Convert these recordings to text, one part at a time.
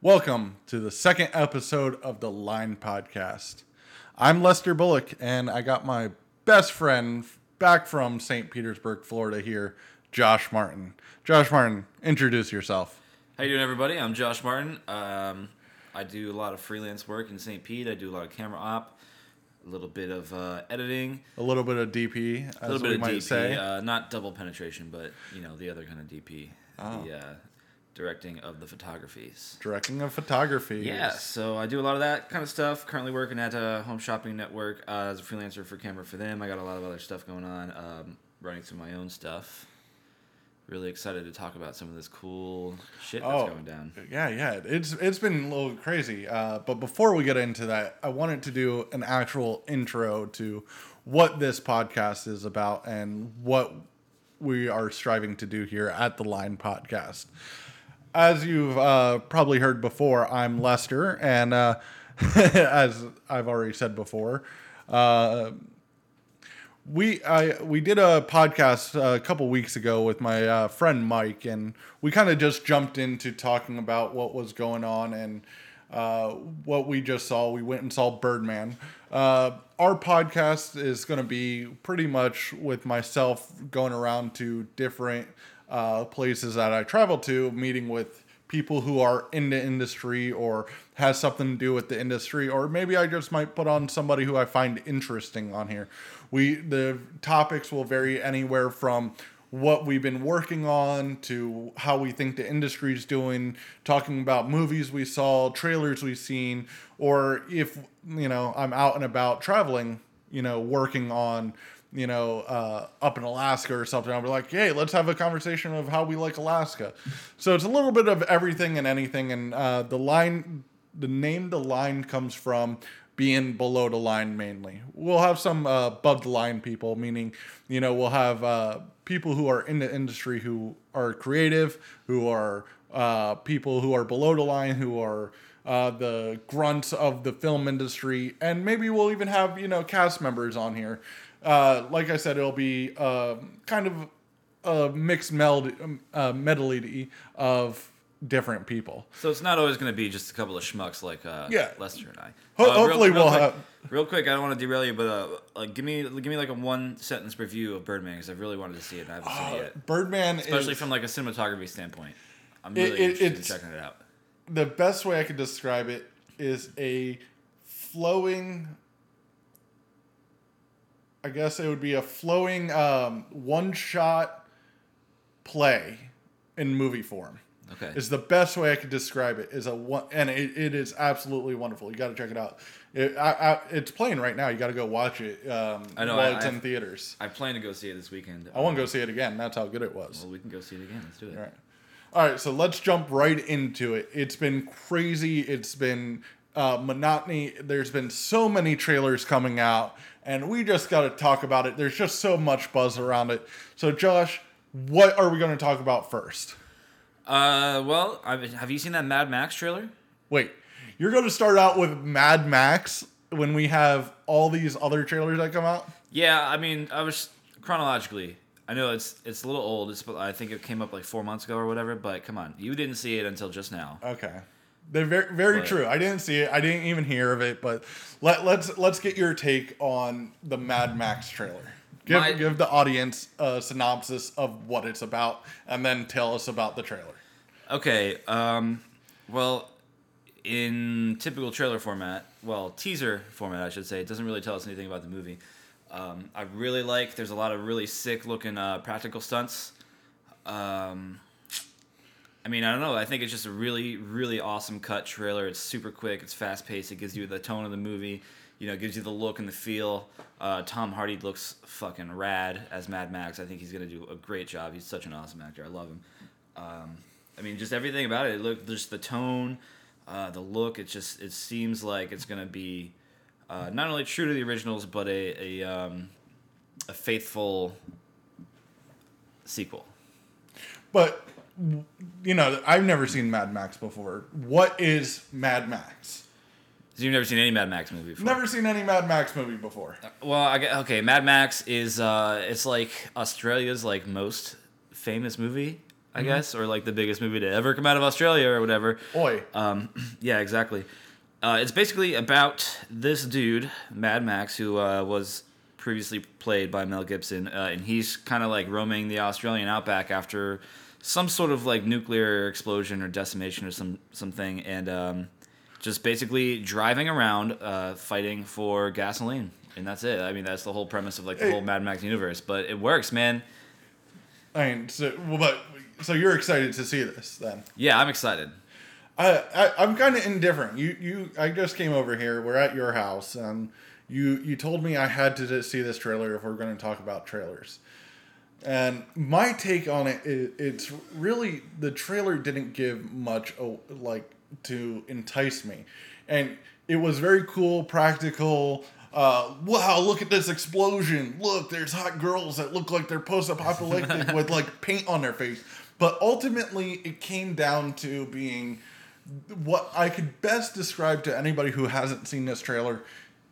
Welcome to the second episode of the Line Podcast. I'm Lester Bullock, and I got my best friend back from St. Petersburg, Florida here, Josh Martin. Josh Martin, introduce yourself. How you doing, everybody? I'm Josh Martin. Um, I do a lot of freelance work in St. Pete. I do a lot of camera op, a little bit of uh, editing, A little bit of DP, as a little we bit of might DP. say. Uh, not double penetration, but you know the other kind of DP, Oh. the uh, directing of the photographies. Directing of photography. Yeah, so I do a lot of that kind of stuff. Currently working at a Home Shopping Network uh, as a freelancer for camera for them. I got a lot of other stuff going on, um, running some of my own stuff. Really excited to talk about some of this cool shit that's Oh, going down. Yeah, yeah. It's it's been a little crazy. Uh, but before we get into that, I wanted to do an actual intro to what this podcast is about and what we are striving to do here at the Line Podcast. As you've uh, probably heard before, I'm Lester, and uh, as I've already said before, uh, we I we did a podcast uh, a couple weeks ago with my uh, friend Mike, and we kind of just jumped into talking about what was going on and uh, what we just saw. We went and saw Birdman. Our podcast is going to be pretty much with myself going around to different uh, places that I travel to, meeting with people who are in the industry or has something to do with the industry or maybe I just might put on somebody who I find interesting on here. We the topics will vary anywhere from what we've been working on to how we think the industry's doing, talking about movies we saw, trailers we've seen, or if you know, I'm out and about traveling, you know, working on you know, uh, up in Alaska or something, I'll be like, hey, let's have a conversation of how we like Alaska. So it's a little bit of everything and anything. And uh, the line, the name the line comes from being below the line mainly. We'll have some uh, above the line people, meaning, you know, we'll have uh, people who are in the industry who are creative, who are uh, people who are below the line, who are uh, the grunts of the film industry, and maybe we'll even have you know cast members on here. Uh, like I said, it'll be uh, kind of a mixed melody, uh, medley of different people. So it's not always going to be just a couple of schmucks like uh, Yeah. Lester and I. Ho- Uh, real- hopefully real we'll quick- have- Real quick, I don't want to derail you, but uh, uh, give me give me like a one sentence review of Birdman because I've really wanted to see it and I haven't seen it yet, Birdman, especially is, from like a cinematography standpoint. I'm really it- interested in checking it out. the best way I can describe it is a flowing. I guess it would be a flowing um, one shot play in movie form. Okay. is the best way I could describe it. Is a one, and it, it is absolutely wonderful. You got to check it out. It, I, I, it's playing right now. You got to go watch it um, I know, while I- it's in theaters. I plan to go see it this weekend. I want to go see it again. That's how good it was. Well, we can go see it again. Let's do it. All right. All right, so let's jump right into it. It's been crazy. It's been uh, monotony. There's been so many trailers coming out, and we just got to talk about it. There's just so much buzz around it. So, Josh, what are we going to talk about first? Uh, well, I've, have you seen that Mad Max trailer? Wait, you're going to start out with Mad Max when we have all these other trailers that come out? Yeah, I mean, I was chronologically. I know it's it's a little old. It's I think it came up like four months ago or whatever. But come on, you didn't see it until just now. Okay. They're very, very true. I didn't see it. I didn't even hear of it. But let, let's let's get your take on the Mad Max trailer. Give My- give the audience a synopsis of what it's about, and then tell us about the trailer. Okay. Um, well, in typical trailer format, well, teaser format, I should say, it doesn't really tell us anything about the movie. Um, I really like. There's a lot of really sick looking uh, practical stunts. Um, I mean, I don't know. I think it's just a really, really awesome cut trailer. It's super quick. It's fast paced. It gives you the tone of the movie. You know, it gives you the look and the feel. Uh, Tom Hardy looks fucking rad as Mad Max. I think he's gonna do a great job. He's such an awesome actor. I love him. Um, I mean, just everything about it. Look, just the tone, uh, the look. It just it seems like it's gonna be uh, not only true to the originals, but a a, um, a faithful sequel. But you know, I've never seen Mad Max before. What is Mad Max? So you've never seen any Mad Max movie before? Never seen any Mad Max movie before. Well, I get, okay. Mad Max is uh, it's like Australia's like most famous movie. I I guess, or like the biggest movie to ever come out of Australia or whatever. Oi. Um, yeah, exactly. Uh, it's basically about this dude, Mad Max, who uh, was previously played by Mel Gibson, uh, and he's kind of like roaming the Australian outback after some sort of like nuclear explosion or decimation or some something, and um, just basically driving around uh, fighting for gasoline, and that's it. I mean, that's the whole premise of like the Hey. whole Mad Max universe, but it works, man. I mean, so, well, but so you're excited to see this then? Yeah, I'm excited. I, I I'm kind of indifferent. You you I just came over here. We're at your house, and you you told me I had to see this trailer if we're going to talk about trailers. And my take on it is it's really the trailer didn't give much oh, like to entice me, and it was very cool, practical. Uh, wow! Look at this explosion! Look, there's hot girls that look like they're post-apocalyptic with like paint on their face. But ultimately, it came down to being what I could best describe to anybody who hasn't seen this trailer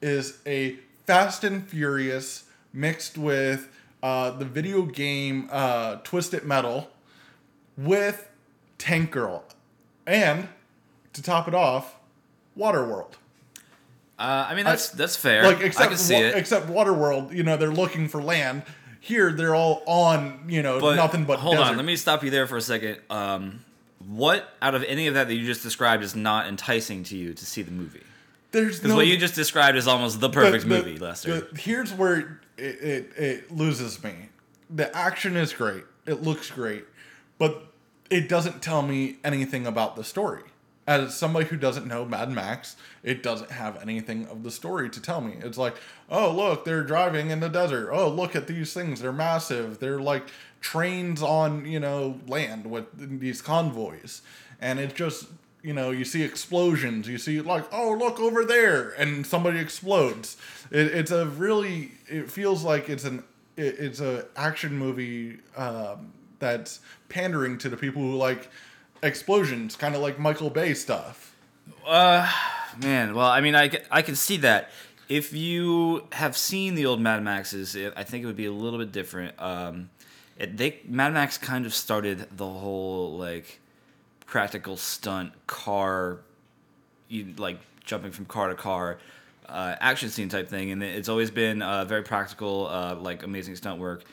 is a Fast and Furious mixed with uh, the video game uh, Twisted Metal with Tank Girl, and to top it off, Waterworld. Uh, I mean, that's that's fair. Like I except can see wa- it. except Waterworld, you know, they're looking for land. Here, they're all on, you know, But nothing but hold desert. on, let me stop you there for a second. Um, what out of any of that that you just described is not enticing to you to see the movie? There's Because no what you just described is almost the perfect the- the- movie, Lester. the- here's where it, it, it loses me. The action is great. It looks great, but it doesn't tell me anything about the story. As somebody who doesn't know Mad Max, it doesn't have anything of the story to tell me. It's like, oh look, they're driving in the desert. Oh look at these things. They're massive. They're like trains on you know land with these convoys, and it just you know you see explosions. You see like, oh look over there, and somebody explodes. It, it's a really. It feels like it's an. It, it's a action movie um, that's pandering to the people who like explosions, kind of like Michael Bay stuff. Uh, man, well, I mean, I, I can see that. If you have seen the old Mad Maxes, it, I think it would be a little bit different. Um, it, they Mad Max kind of started the whole like practical stunt car, you like jumping from car to car, uh, action scene type thing, and it's always been uh, very practical, uh, like amazing stunt work.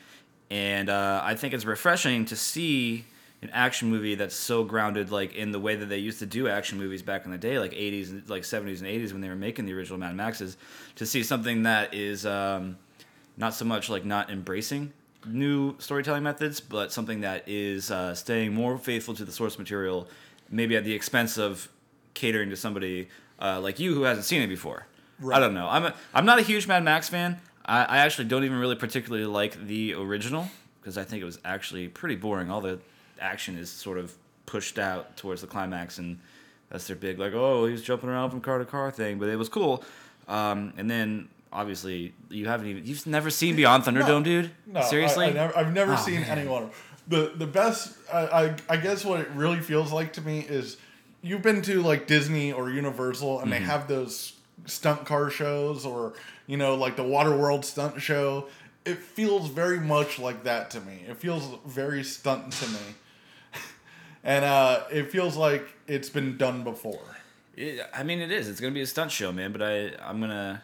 And uh, I think it's refreshing to see an action movie that's so grounded, like in the way that they used to do action movies back in the day, like '80s, and like '70s and '80s when they were making the original Mad Maxes. To see something that is um, not so much like not embracing new storytelling methods, but something that is uh, staying more faithful to the source material, maybe at the expense of catering to somebody uh, like you who hasn't seen it before. I don't know. I'm a, I'm not a huge Mad Max fan. I, I actually don't even really particularly like the original because I think it was actually pretty boring. All the action is sort of pushed out towards the climax, and that's their big like, oh, he's jumping around from car to car thing. But it was cool. Um, and then obviously you haven't even you've never seen Beyond Thunderdome, dude. No, Seriously, I, never, I've never Oh, seen man. anyone. of them. The the best, I, I I guess what it really feels like to me is you've been to like Disney or Universal and Mm-hmm. they have those stunt car shows or you know like the Waterworld stunt show. It feels very much like that to me. It feels very stunt to me, and uh, it feels like it's been done before. It, I mean, it is. It's gonna be a stunt show, man. But I, I'm gonna,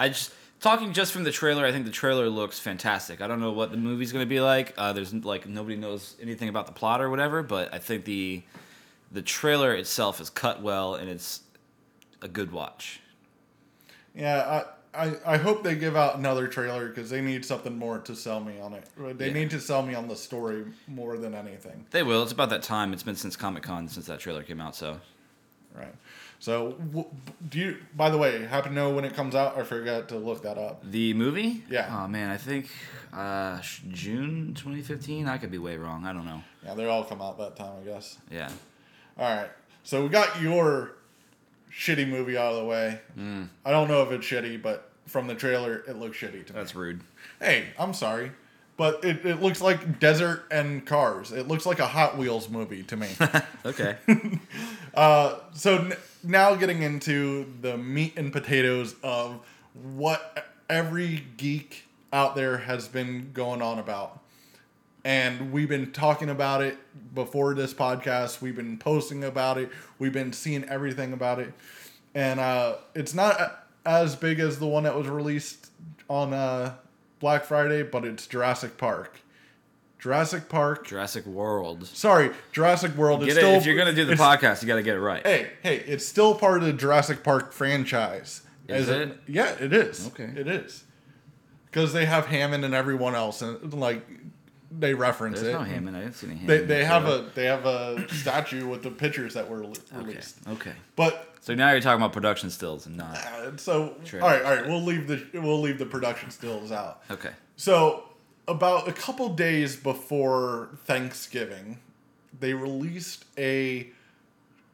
I just talking just from the trailer. I think the trailer looks fantastic. I don't know what the movie's gonna be like. Uh, there's like nobody knows anything about the plot or whatever. But I think the, the trailer itself is cut well and it's a good watch. Yeah, I, I, I hope they give out another trailer because they need something more to sell me on it. They Yeah. need to sell me on the story more than anything. They will. It's about that time. It's been since Comic Con since that trailer came out. So Right. So, w- do you? By the way, happen to know when it comes out? I forgot to look that up. the movie. Yeah. Oh man, I think uh, June 2015. I could be way wrong. I don't know. Yeah, they all come out that time, I guess. Yeah. All right. So we got your shitty movie out of the way. Mm. I don't know if it's shitty, but from the trailer, it looks shitty to me. That's rude. Hey, I'm sorry, but it, it looks like desert and cars. It looks like a Hot Wheels movie to me. Okay. Uh, so n- now getting into the meat and potatoes of what every geek out there has been going on about. and we've been talking about it before this podcast. We've been posting about it. We've been seeing everything about it, and uh, it's not as big as the one that was released on uh, Black Friday, but it's Jurassic Park. Jurassic Park. Jurassic World. Sorry, Jurassic World. Get It's it, still, if you're gonna do the podcast, you got to get it right. Hey, hey, it's still part of the Jurassic Park franchise. Is As it? Yeah, it is. Okay. It is. Because they have Hammond and everyone else, and like they reference There's it. no Hammond. I didn't see any Hammond. They, they have a they have a statue with the pictures that were le- Okay. released. Okay. But So now you're talking about production stills and not. uh, so True. all right, all right, we'll leave the we'll leave the production stills out. Okay. So about a couple days before Thanksgiving, they released a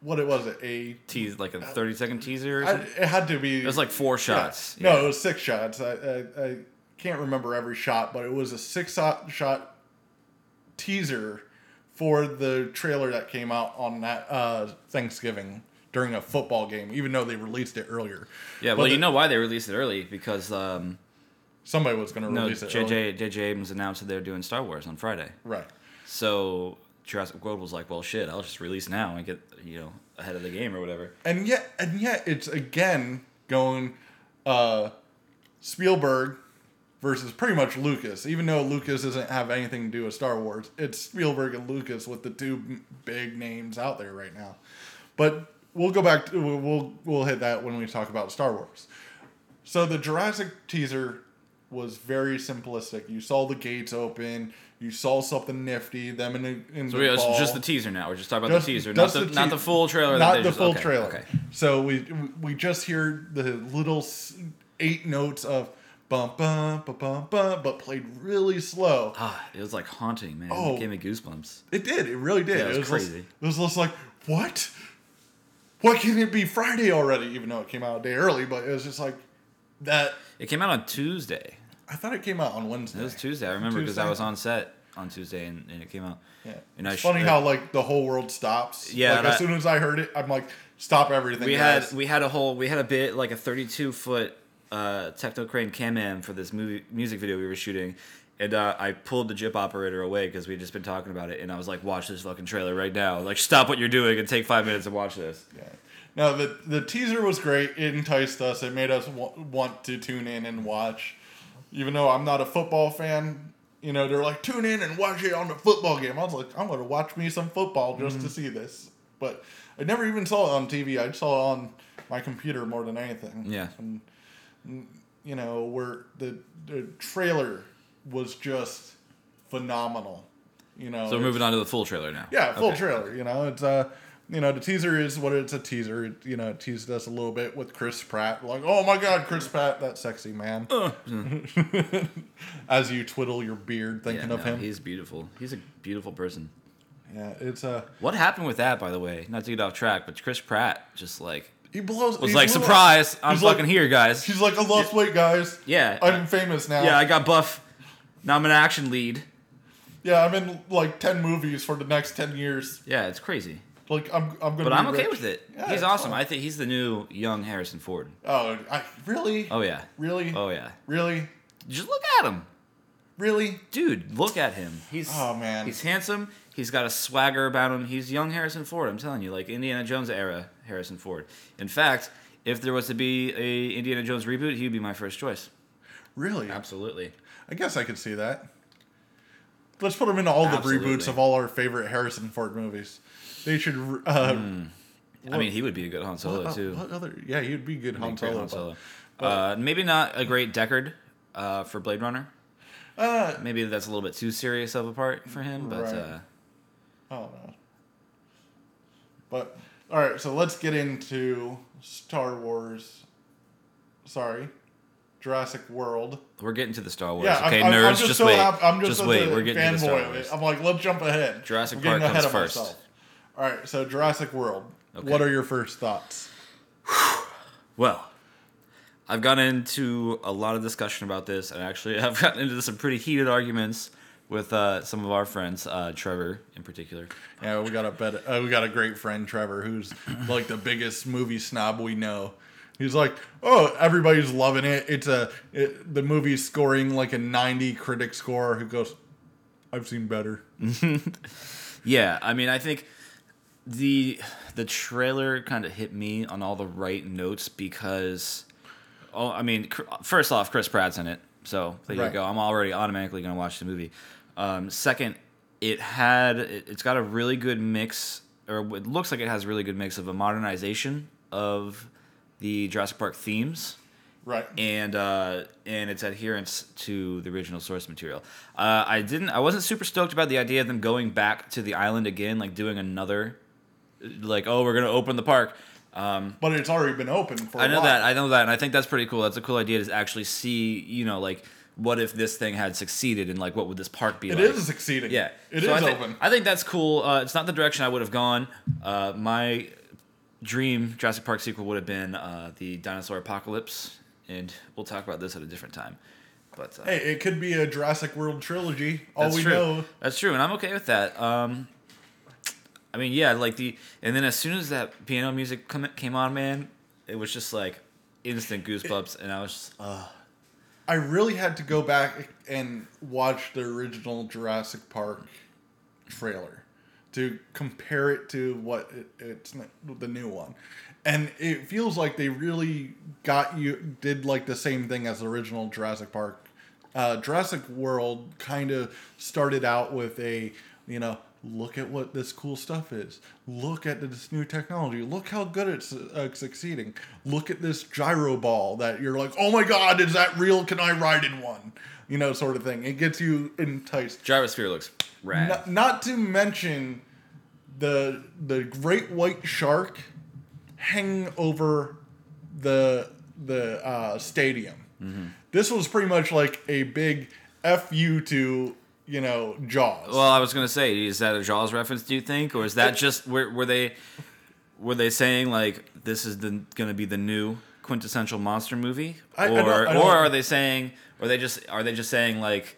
what it was it a Tease like a 30 second teaser. Or I, it had to be. It was like four shots. No, it was six shots. I, I, I can't remember every shot, but it was a six shot, shot teaser for the trailer that came out on that uh, Thanksgiving during a football game, even though they released it earlier. Yeah, But well, the- you know why they released it early because um, somebody was going to no, release it. JJ JJ Abrams announced that they're doing Star Wars on Friday. Right. So Jurassic World was like, well, shit, I'll just release now and get you know ahead of the game or whatever. and yet and yet it's again going uh Spielberg versus pretty much Lucas. Even though Lucas doesn't have anything to do with Star Wars, it's Spielberg and Lucas with the two big names out there right now. But we'll go back to we'll we'll, hit that when we talk about Star Wars. So the Jurassic teaser was very simplistic. You saw the gates open. You saw something nifty. Them in the in So the ball. just the teaser now. We're just talking about Just- the teaser, not the, the not the full trailer. that not the just- full okay, trailer. Okay. So we we just hear the little eight notes of bum bum bum bum bum, but played really slow. Ah, it was like haunting, man. Oh. It gave me goosebumps. It did. It really did. Yeah, it was just- crazy. it was just like what? Why can't it be Friday already? Even though it came out a day early, but it was just like that. It came out on Tuesday. I thought it came out on Wednesday. It was Tuesday. I remember because I was on set on Tuesday and, and it came out. Yeah. And I it's sh- funny how like the whole world stops. Yeah, Like as I- soon as I heard it, I'm like, stop everything. we guys. had we had a whole we had a bit like a 32 foot uh, techno crane cam for this movie music video we were shooting and uh, i pulled the jib operator away because we'd just been talking about it and i was like watch this fucking trailer right now like stop what you're doing and take five minutes and watch this Yeah. No, the the teaser was great. It enticed us. It made us wa- want to tune in and watch. Even though I'm not a football fan, you know, they're like tune in and watch it on the football game. I was like, I'm going to watch me some football just Mm-hmm. to see this. But I never even saw it on TV. I saw it on my computer more than anything. Yeah. And you know, where the the trailer was just phenomenal. You know. so moving on to the full trailer now yeah, full Okay. trailer. You know, it's uh, you know, the teaser is what it's a teaser. It, you know, it teased us a little bit with Chris Pratt. Like, oh my God, Chris Pratt, that sexy man. Uh, As you twiddle your beard, yeah, thinking of no, him. he's beautiful he's a beautiful person Yeah, it's uh, what happened with that by the way not to get off track but chris pratt just like he blows. was like surprise i'm he's like- fucking here guys He's like, I lost weight, guys. yeah I'm famous now. yeah i got buff now i'm an action lead yeah, I'm in like ten movies for the next ten years. yeah it's crazy Like, I'm, I'm gonna. But I'm okay rich. with it. Yeah, he's awesome. fine. I think he's the new young Harrison Ford. Oh, I really, Oh yeah. really, Oh yeah. really, Just look at him, really. dude. Look at him. He's Oh, man. He's handsome. He's got a swagger about him. He's young Harrison Ford. I'm telling you, like Indiana Jones era Harrison Ford. In fact, if there was to be a Indiana Jones reboot, he'd be my first choice. Really? Absolutely. I guess I could see that. Let's put him in all the Absolutely. reboots of all our favorite Harrison Ford movies. They should. Uh, I mean, he would be a good Han Solo what, too. what other? Yeah, he'd be good Be a Han great Solo. Han Solo. but- Uh, maybe not a great Deckard uh, for Blade Runner. Uh, Maybe that's a little bit too serious of a part for him, but Right. I don't know. But all right, so let's get into Star Wars. Sorry, Jurassic World. we're getting to the Star Wars. Yeah, okay, I'm, nerds, I'm just, just, so wait. hap- I'm just, just wait. a We're getting to the Star fanboy Wars. I'm like, let's jump ahead. Jurassic Park ahead comes of first. myself. All right, so Jurassic World. Okay. What are your first thoughts? Well, I've gotten into a lot of discussion about this, and actually, I've gotten into some pretty heated arguments with uh, some of our friends, uh, Trevor in particular. Yeah, we got a bet, uh, we got a great friend Trevor who's like the biggest movie snob we know. He's like, oh, everybody's loving it. It's a it, the movie's scoring like a ninety critic score. Who goes, I've seen better. Yeah, I mean, I think the the trailer kind of hit me on all the right notes because, oh, I mean, cr- first off, Chris Pratt's in it, so there Right. you go. I'm already automatically going to watch the movie. Um, second, it had it, it's got a really good mix, or it looks like it has a really good mix of a modernization of the Jurassic Park themes Right. and uh, and its adherence to the original source material. Uh, I didn't. I wasn't super stoked about the idea of them going back to the island again, like doing another, like oh we're gonna open the park. Um, But it's already been open for. I know that. I know that, and I think that's pretty cool. That's a cool idea to actually see. You know, like what if this thing had succeeded, and like what would this park be It like? is succeeding. Yeah, It is So I thi- open. I think that's cool. Uh, it's not the direction I would have gone. Uh, my dream Jurassic Park sequel would have been uh, the dinosaur apocalypse, and we'll talk about this at a different time. But uh, Hey, it could be a Jurassic World trilogy. All that's we true. know. That's true, and I'm okay with that. Um, I mean, yeah, like the and then as soon as that piano music come, came on, man, it was just like instant goosebumps, and I was just, uh, I really had to go back and watch the original Jurassic Park trailer to compare it to what it, it's the new one, and it feels like they really got you did like the same thing as the original Jurassic Park. Uh, Jurassic World kind of started out with a you know look at what this cool stuff is. Look at this new technology. Look how good it's uh, succeeding. Look at this gyro ball that you're like oh my god is that real? Can i ride in one? You know sort of thing. It gets you enticed. Gyrosphere looks rad. not, not to mention the the great white shark hanging over the the uh, stadium. Mm-hmm. This was pretty much like a big fu to you know Jaws. Well, I was gonna say, is that a Jaws reference? Do you think, or is that just were, were they were they saying like this is the gonna be the new quintessential monster movie, I- I or don't- I don't- or are they saying, or they just are they just saying like,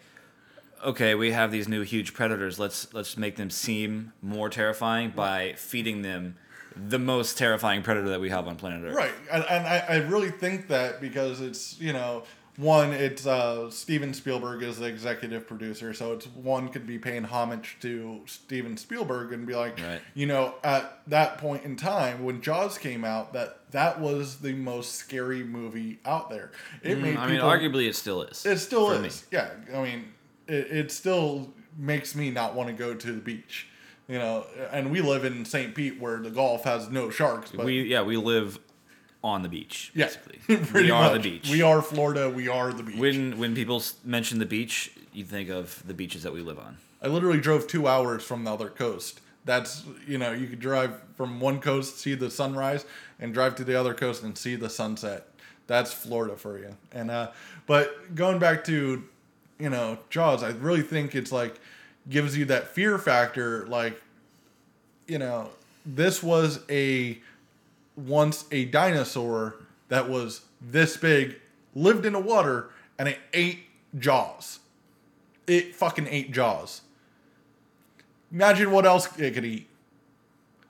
okay, we have these new huge predators, let's let's make them seem more terrifying by feeding them the most terrifying predator that we have on planet Earth. Right, and, and I, I really think that because it's you know one it's uh, Steven Spielberg is the executive producer, so it's one could be paying homage to Steven Spielberg and be like, Right. you know, at that point in time when Jaws came out, that that was the most scary movie out there. It made Mm, I mean, people, arguably, it still is. it still is. Yeah, I mean, it, it still makes me not want to go to the beach. You know, and we live in St. Pete where the Gulf has no sharks. But we yeah we live on the beach yeah, basically. we are much. the beach. We are Florida. We are the beach. When when people mention the beach, you think of the beaches that we live on. I literally drove two hours from the other coast. That's you know you could drive from one coast see the sunrise and drive to the other coast and see the sunset. That's Florida for you. And uh, but going back to you know Jaws, I really think it's like gives you that fear factor. Like you know this was a once a dinosaur that was this big, lived in the water, and it ate Jaws. It fucking ate Jaws. Imagine what else it could eat.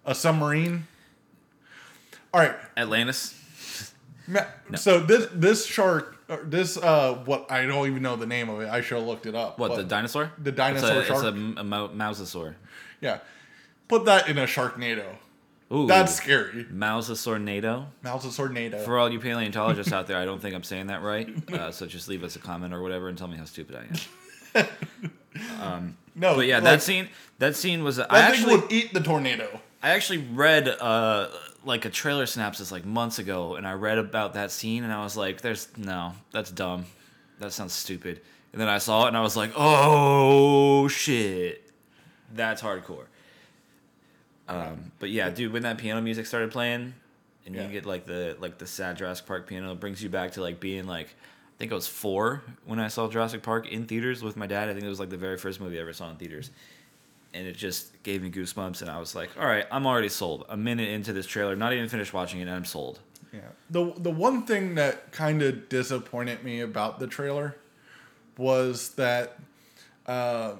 A submarine. All right. Atlantis. ma- So this this shark, or this uh, what I don't even know the name of it. I should have looked it up. What the dinosaur? The dinosaur it's a, shark. It's a, m- a. Yeah. Put that in a Sharknado. Ooh, That's scary. Mousosaurnado. Mousosaurnado. For all you paleontologists out there, I don't think I'm saying that right. Uh, so just leave us a comment or whatever and tell me how stupid I am. no, But yeah, like, that scene. That scene was. I That thing actually. would eat the tornado. I actually read uh like a trailer synopsis like months ago, and I read about that scene, and I was like, "There's no, that's dumb. That sounds stupid." And then I saw it, and I was like, "Oh shit, that's hardcore." Um, but yeah, dude, when that piano music started playing, and Yeah. you get like the like the sad Jurassic Park piano, it brings you back to like being like. I think I was four when I saw Jurassic Park in theaters with my dad. I think it was like the very first movie I ever saw in theaters and it just gave me goosebumps and i was like all right i'm already sold a minute into this trailer not even finished watching it and i'm sold Yeah. The the one thing that kind of disappointed me about the trailer was that uh,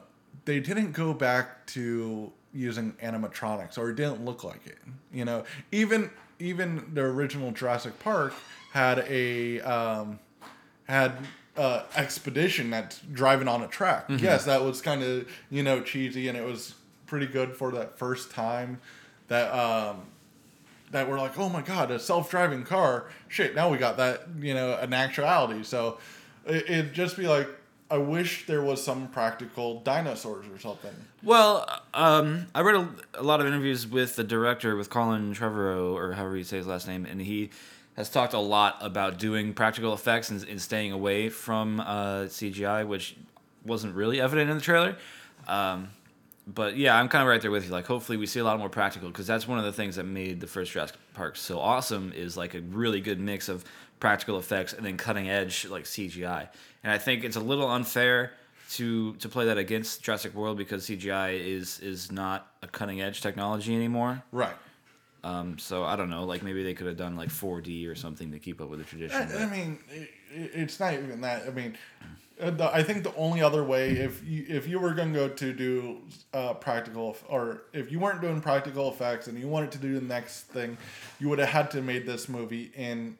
they didn't go back to using animatronics or it didn't look like it. You know, even even the original Jurassic Park had a um, had uh, expedition that's driving on a track. Mm-hmm. Yes, that was kind of you know cheesy, and it was pretty good for that first time that um, that we're like, oh my god, a self driving car. Shit, now we got that you know an actuality. So it, it'd just be like. I wish there was some practical dinosaurs or something. Well, um, I read a, a lot of interviews with the director, with Colin Trevorrow, or however you say his last name, and he has talked a lot about doing practical effects and, and staying away from uh, CGI, which wasn't really evident in the trailer. Um, but yeah, I'm kind of right there with you. Like, hopefully, we see a lot more practical because that's one of the things that made the first Jurassic Park so awesome. Is like a really good mix of practical effects and then cutting edge like CGI. And I think it's a little unfair to to play that against Jurassic World because CGI is is not a cutting edge technology anymore. Right. Um, so I don't know, like maybe they could have done like 4D or something to keep up with the tradition. I, I mean, it, it's not even that. I mean, uh, the, I think the only other way, if you if you were gonna go to do uh, practical, or if you weren't doing practical effects and you wanted to do the next thing, you would have had to have made this movie in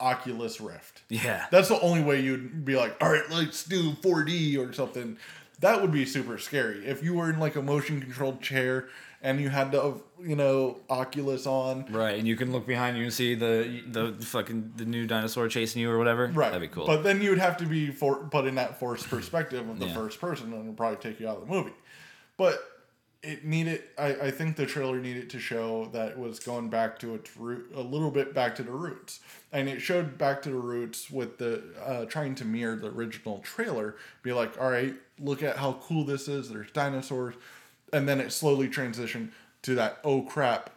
Oculus Rift. yeah, That's the only way you'd be like, all right, let's do 4D or something. That would be super scary. If you were in like a motion controlled chair and you had the you know, Oculus on, right. And you can look behind you and see the the fucking the new dinosaur chasing you or whatever. Right. that'd be cool. But then you would have to be for put in that forced perspective of the Yeah. first person, and it would probably take you out of the movie. But it needed. I, I think the trailer needed to show that it was going back to its root, a little bit back to the roots, and it showed back to the roots with the uh, trying to mirror the original trailer. Be like, all right, look at how cool this is. There's dinosaurs, and then it slowly transitioned to that oh crap,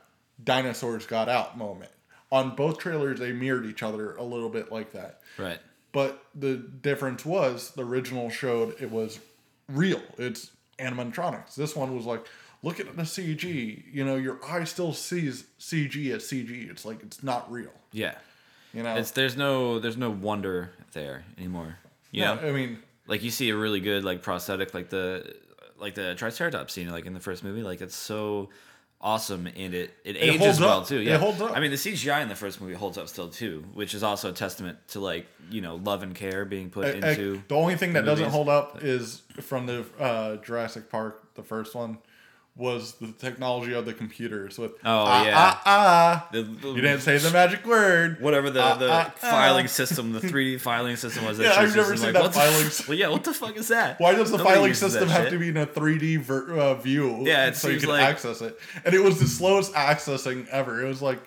dinosaurs got out moment. On both trailers, they mirrored each other a little bit like that. right. But the difference was the original showed it was real. It's animatronics. This one was like, look at the CG. You know, your eye still sees CG as CG. It's like it's not real. Yeah. You know, It's there's no there's no wonder there anymore. You yeah. know, I mean, like you see a really good like prosthetic like the like the Triceratops scene like in the first movie like it's so awesome and it it, ages holds well up. too It holds up. I mean the CGI in the first movie holds up still too which is also a testament to like you know love and care being put I- I- into the only thing that doesn't hold up is from the uh, Jurassic Park, the first one, was the technology of the computers with Oh, ah, yeah. ah, ah. the, the- You didn't say the magic word. whatever the, Ah, the ah, ah. filing system the 3D filing system was that Yeah, I've never seen like, that what the filing f- well yeah what the fuck is that Why does the Nobody filing system have shit. to be in a 3D ver- uh, view? Yeah, so you can like- access it. And it was the slowest accessing ever. It was like,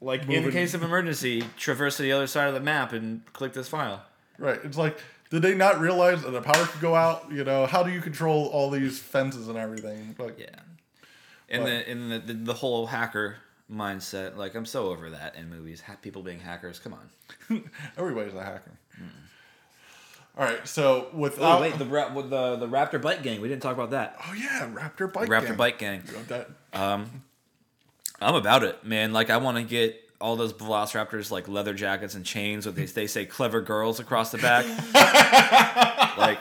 like in moving- case of emergency traverse to the other side of the map and click this file right. It's like, did they not realize that the power could go out? You know, how do you control all these fences and everything? Like, Yeah. And But- the and the, the the whole hacker mindset, like I'm so over that in movies. Ha- people being hackers, come on. everybody's a hacker. All right, so without. Oh wait, the with the the Raptor bike gang. We didn't talk about that. Oh, yeah, Raptor Bike Raptor Gang. bike gang. That, Um, I'm about it, man. Like I want to get all those Velociraptors like leather jackets and chains with they they say clever girls across the back. like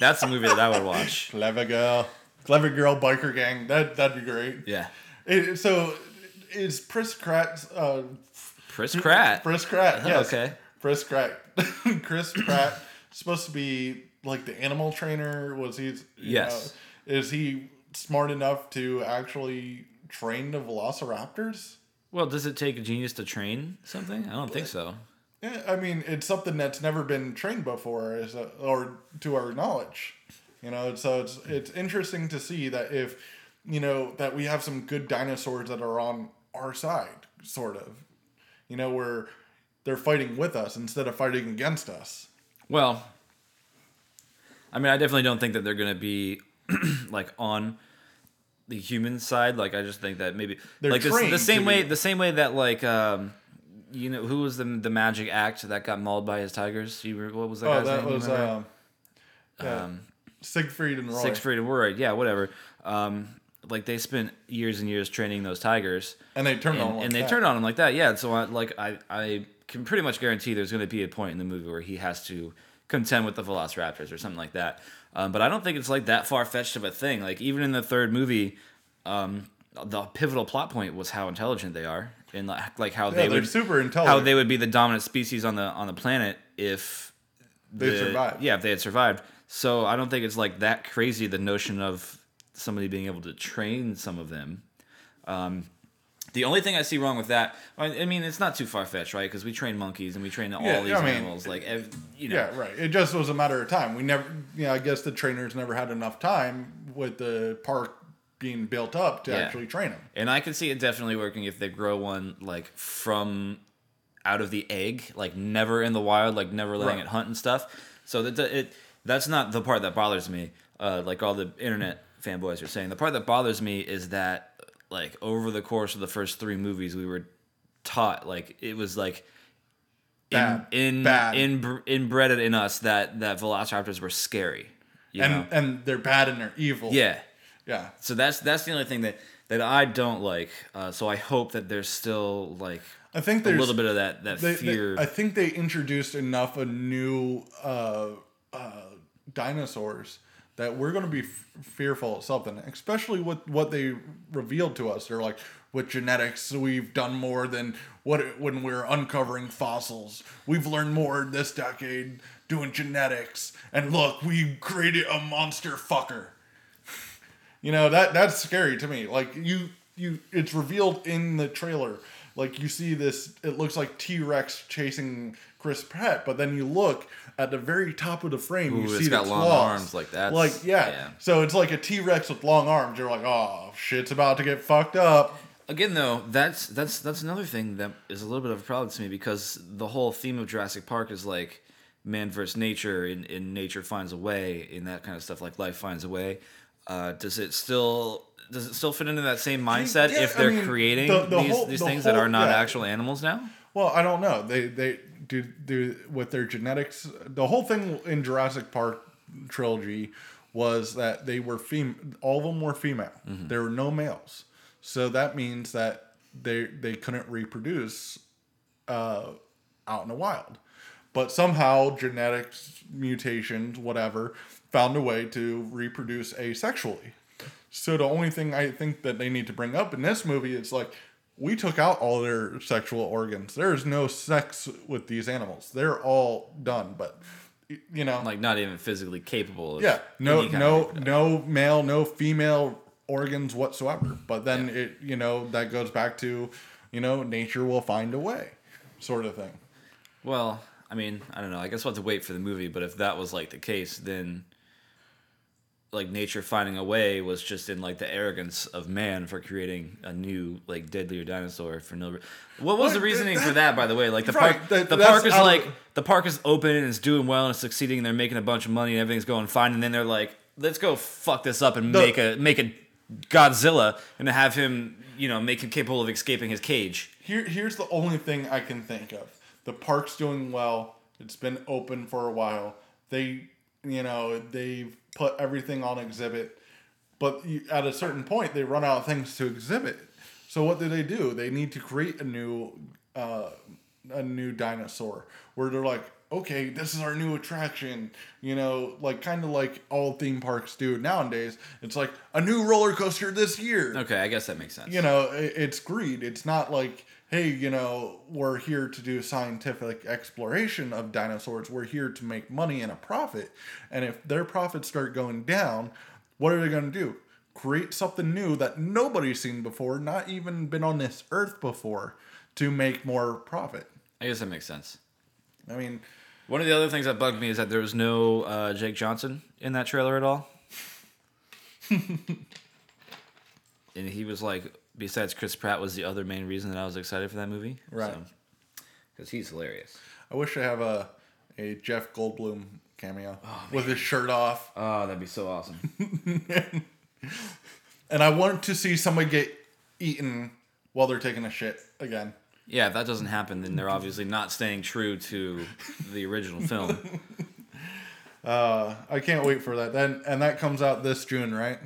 that's a movie that I would watch. clever girl. Clever girl biker gang. That, that'd be great. Yeah. It, so, is Chris Pratt. Uh, Chris Pratt. Chris Pratt, yes. Okay. Chris Pratt. Chris Pratt supposed to be like the animal trainer. Was he? Yes. know, is he smart enough to actually train the Velociraptors? Well, does it take a genius to train something? I don't think so. Yeah, I mean, it's something that's never been trained before, is a, or to our knowledge. You know, so it's it's interesting to see that if you know that we have some good dinosaurs that are on our side, sort of. You know, where they're fighting with us instead of fighting against us. Well, I mean, I definitely don't think that they're going to be like on the human side. Like, I just think that maybe They're like the, same way, be- the same way that like um, you know, who was the the magic act that got mauled by his tigers? You were, what was that Oh, guy's that name? Was um, yeah, Um, Siegfried and Roy. Six Freed and Roy. Yeah, whatever. Um, like they spent years and years training those tigers. and they turned on and, like and they that. turned on him like that. Yeah, so I, like I, I can pretty much guarantee there's going to be a point in the movie where he has to contend with the Velociraptors or something like that. Um, but I don't think it's like that far fetched of a thing. Like even in the third movie, um, the pivotal plot point was how intelligent they are and like, like how Yeah, they would super how they would be the dominant species on the on the planet if They the- survived. Yeah, if they had survived. So I don't think it's like that crazy. The notion of somebody being able to train some of them. Um, the only thing I see wrong with that, I mean, it's not too far fetched, right? Because we train monkeys and we train all Yeah, these I mean, animals. Like, ev- you know, Yeah, right. It just was a matter of time. We never, you know, I guess the trainers never had enough time with the park being built up to Yeah. actually train them. And I could see it definitely working if they grow one like from out of the egg, like never in the wild, like never letting Right. it hunt and stuff. So that it that's not the part that bothers me. Uh, like all the internet fanboys are saying, the part that bothers me is that like over the course of the first three movies, we were taught like it was like. Bad. In, in, Bad. in inbred in us that that velociraptors were scary, you know? And and they're bad and they're evil. yeah, Yeah. so that's that's the only thing that that I don't like. Uh, so I hope that there's still like I think a little bit of that that they, they- fear. I think they introduced enough of new uh, uh, dinosaurs that we're going to be f- fearful of something, especially with what they revealed to us. They're like, with genetics, we've done more than what when we are uncovering fossils. We've learned more this decade doing genetics, and look, we created a monster fucker. You know that that's scary to me. Like you, you, it's revealed in the trailer. Like you see this, it looks like T Rex chasing Chris Pratt, but then you look at the very top of the frame, you see got long claws. arms, like that Like yeah. yeah. so it's like a T Rex with long arms. You're like, oh shit's about to get fucked up. Again, though, that's that's that's another thing that is a little bit of a problem to me because the whole theme of Jurassic Park is like man versus nature, and, and nature finds a way, and that kind of stuff. Like life finds a way. Uh, does it still does it still fit into that same mindset yeah, if they're mean, creating the- the these, whole- these the things that are not yeah. actual animals now? Well, I don't know. They they do do with their genetics. The whole thing in Jurassic Park trilogy was that they were fem. All of them were female. Mm-hmm. There were no males. So that means that they they couldn't reproduce uh, out in the wild. But somehow genetics, mutations, whatever, found a way to reproduce asexually. So the only thing I think that they need to bring up in this movie is like we took out all their sexual organs. There is no sex with these animals. They're all done. But you know, Like not even physically capable of yeah, no, no, no male, no female organs whatsoever. But then it, you know, that goes back to, you know, nature will find a way, sort of thing. Well, I mean, I don't know. I guess we'll have to wait for the movie. But if that was like the case, then like nature finding a way was just in like the arrogance of man for creating a new like deadlier dinosaur for no. re- What was the reasoning that- for that? By the way, like the Right, park, that- the park is of- like the park is open and it's doing well and it's succeeding. and They're making a bunch of money and everything's going fine. And then they're like, let's go fuck this up and The- make a make a Godzilla and have him, you know, make him capable of escaping his cage. Here, here's the only thing I can think of. The park's doing well. It's been open for a while. They, you know, they've put everything on exhibit, but you, at a certain point, they run out of things to exhibit. So what do they do? They need to create a new, uh, a new dinosaur where they're like, okay, this is our new attraction. You know, like kind of like all theme parks do nowadays. It's like a new roller coaster this year Okay, I guess that makes sense. you know, i- it's greed. It's not like, hey, you know, we're here to do scientific exploration of dinosaurs. We're here to make money and a profit. And if their profits start going down, what are they going to do? Create something new that nobody's seen before, not even been on this earth before, to make more profit. I guess that makes sense. I mean, One of the other things that bugged me is that there was no uh, Jake Johnson in that trailer at all. and he was like, besides Chris Pratt, was the other main reason that I was excited for that movie. Right. Because he's hilarious. I wish I have a a Jeff Goldblum cameo with his shirt off. Oh, that'd be so awesome. And I want to see somebody get eaten while they're taking a shit again. yeah, if that doesn't happen, then they're obviously not staying true to the original film. Uh, I can't wait for that. Then and that comes out this June, right?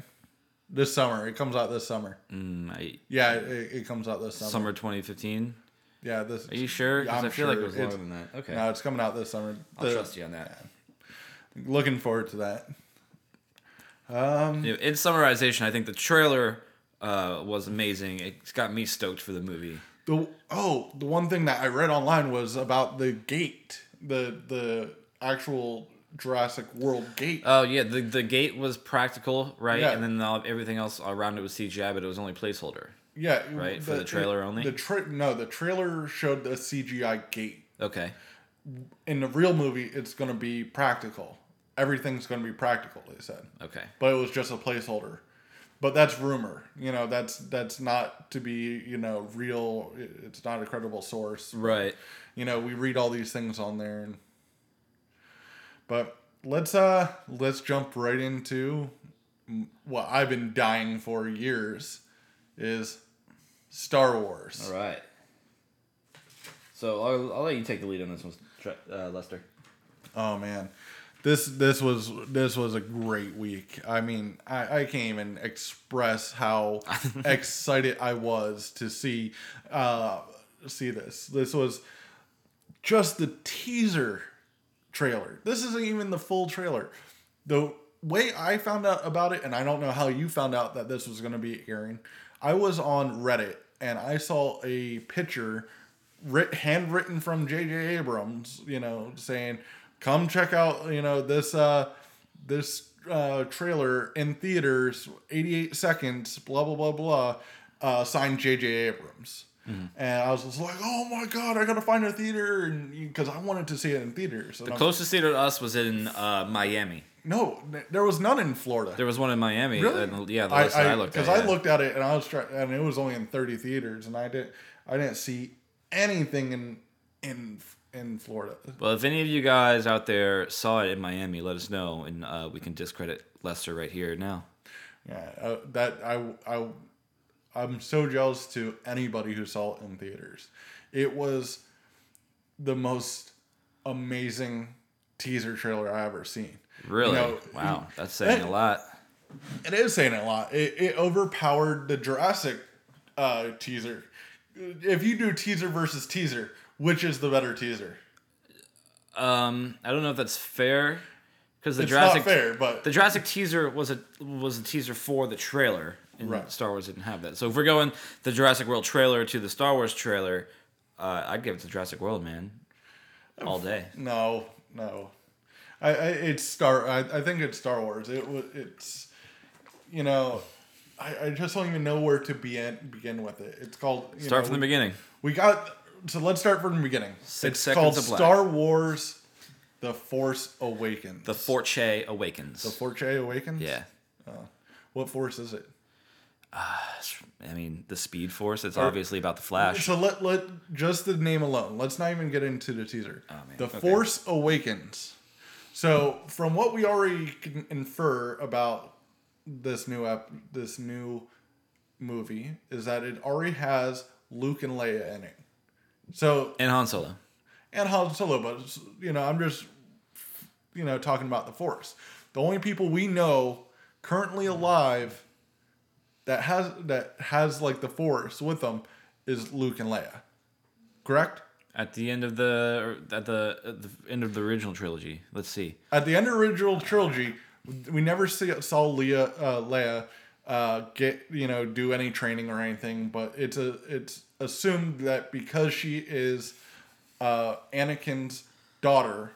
This summer. It comes out this summer. Mm, I, Yeah, it, it comes out this summer. summer 2015. Yeah, this. Are you sure? Because I feel like it sure. was longer than that. Okay. No, it's coming out this summer. I'll The- trust you on that. Looking forward to that. Um, in summarization, I think the trailer uh, was amazing. It's got me stoked for the movie. the oh, the one thing that I read online was about the gate, the the actual Jurassic World gate. Oh yeah, the the gate was practical, right? Yeah. And then all, everything else around it was CGI, but it was only placeholder. yeah, right, for the trailer only? The tra- no, the trailer showed the CGI gate. Okay. In the real movie, it's going to be practical. Everything's going to be practical. They said. Okay. but it was just a placeholder. But that's rumor. You know, that's that's not to be you know real. It's not a credible source. Right. You know, we read all these things on there, and but let's uh let's jump right into what I've been dying for years is Star Wars. All right. So I'll, I'll let you take the lead on this one, uh, Lester. Oh man, this this was this was a great week. I mean, I, I can't even express how excited I was to see uh, see this. This was just the teaser trailer. This isn't even the full trailer. The way I found out about it, and I don't know how you found out that this was going to be airing. I was on Reddit and I saw a picture writ- handwritten from J.J. Abrams, you know, saying, "Come check out, you know, this uh, this uh, trailer in theaters, 88 seconds, blah blah blah blah." Uh, signed J.J. Abrams. And I was just like, "Oh my god, I gotta find a theater," because I wanted to see it in theaters. And The I'm- closest theater to us was in uh, Miami. no, there was none in Florida. There was one in Miami. Really? and, yeah, the list that I, looked at. because I yeah. looked at it and I was trying, and it was only in thirty theaters, and I didn't, I didn't see anything in in in Florida. Well, if any of you guys out there saw it in Miami, let us know, and uh, we can discredit Lester right here now. Yeah, uh, that I I I'm so jealous to anybody who saw it in theaters. It was the most amazing teaser trailer I ever seen. Really? know, wow, that's saying a lot. It is saying a lot. It, it overpowered the Jurassic uh, teaser. If you do teaser versus teaser, which is the better teaser? Um, I don't know if that's fair because the It's Jurassic not fair, but the Jurassic teaser was a was a teaser for the trailer, and Right. Star Wars didn't have that. So if we're going the Jurassic World trailer to the Star Wars trailer, uh, I'd give it to Jurassic World, man, all day. no, no. I, I it's Star. I, I think it's Star Wars. It was. It's you know. I, I just don't even know where to begin begin with it. It's called you Start know, from the we- beginning. We got so let's start from the beginning. Six it's seconds called. Star Wars: The Force Awakens. The Forche awakens. the Force Awakens. yeah. What force is it? I mean, the Speed Force. It's oh, obviously about the Flash. So let let just the name alone. Let's not even get into the teaser. Oh, man. The Okay. Force Awakens. So from what we already can infer about this new ep- this new movie is that it already has Luke and Leia in it. So And Han Solo. and Han Solo, but you know, I'm just you know talking about the Force. The only people we know currently alive that has that has like the Force with them is Luke and Leia. Correct? At the end of the at the, at the end of the original trilogy. Let's see. At the end of the original trilogy, we never see, saw Leia uh, Leia uh, get you know do any training or anything, but it's a it's assumed that because she is uh, Anakin's daughter,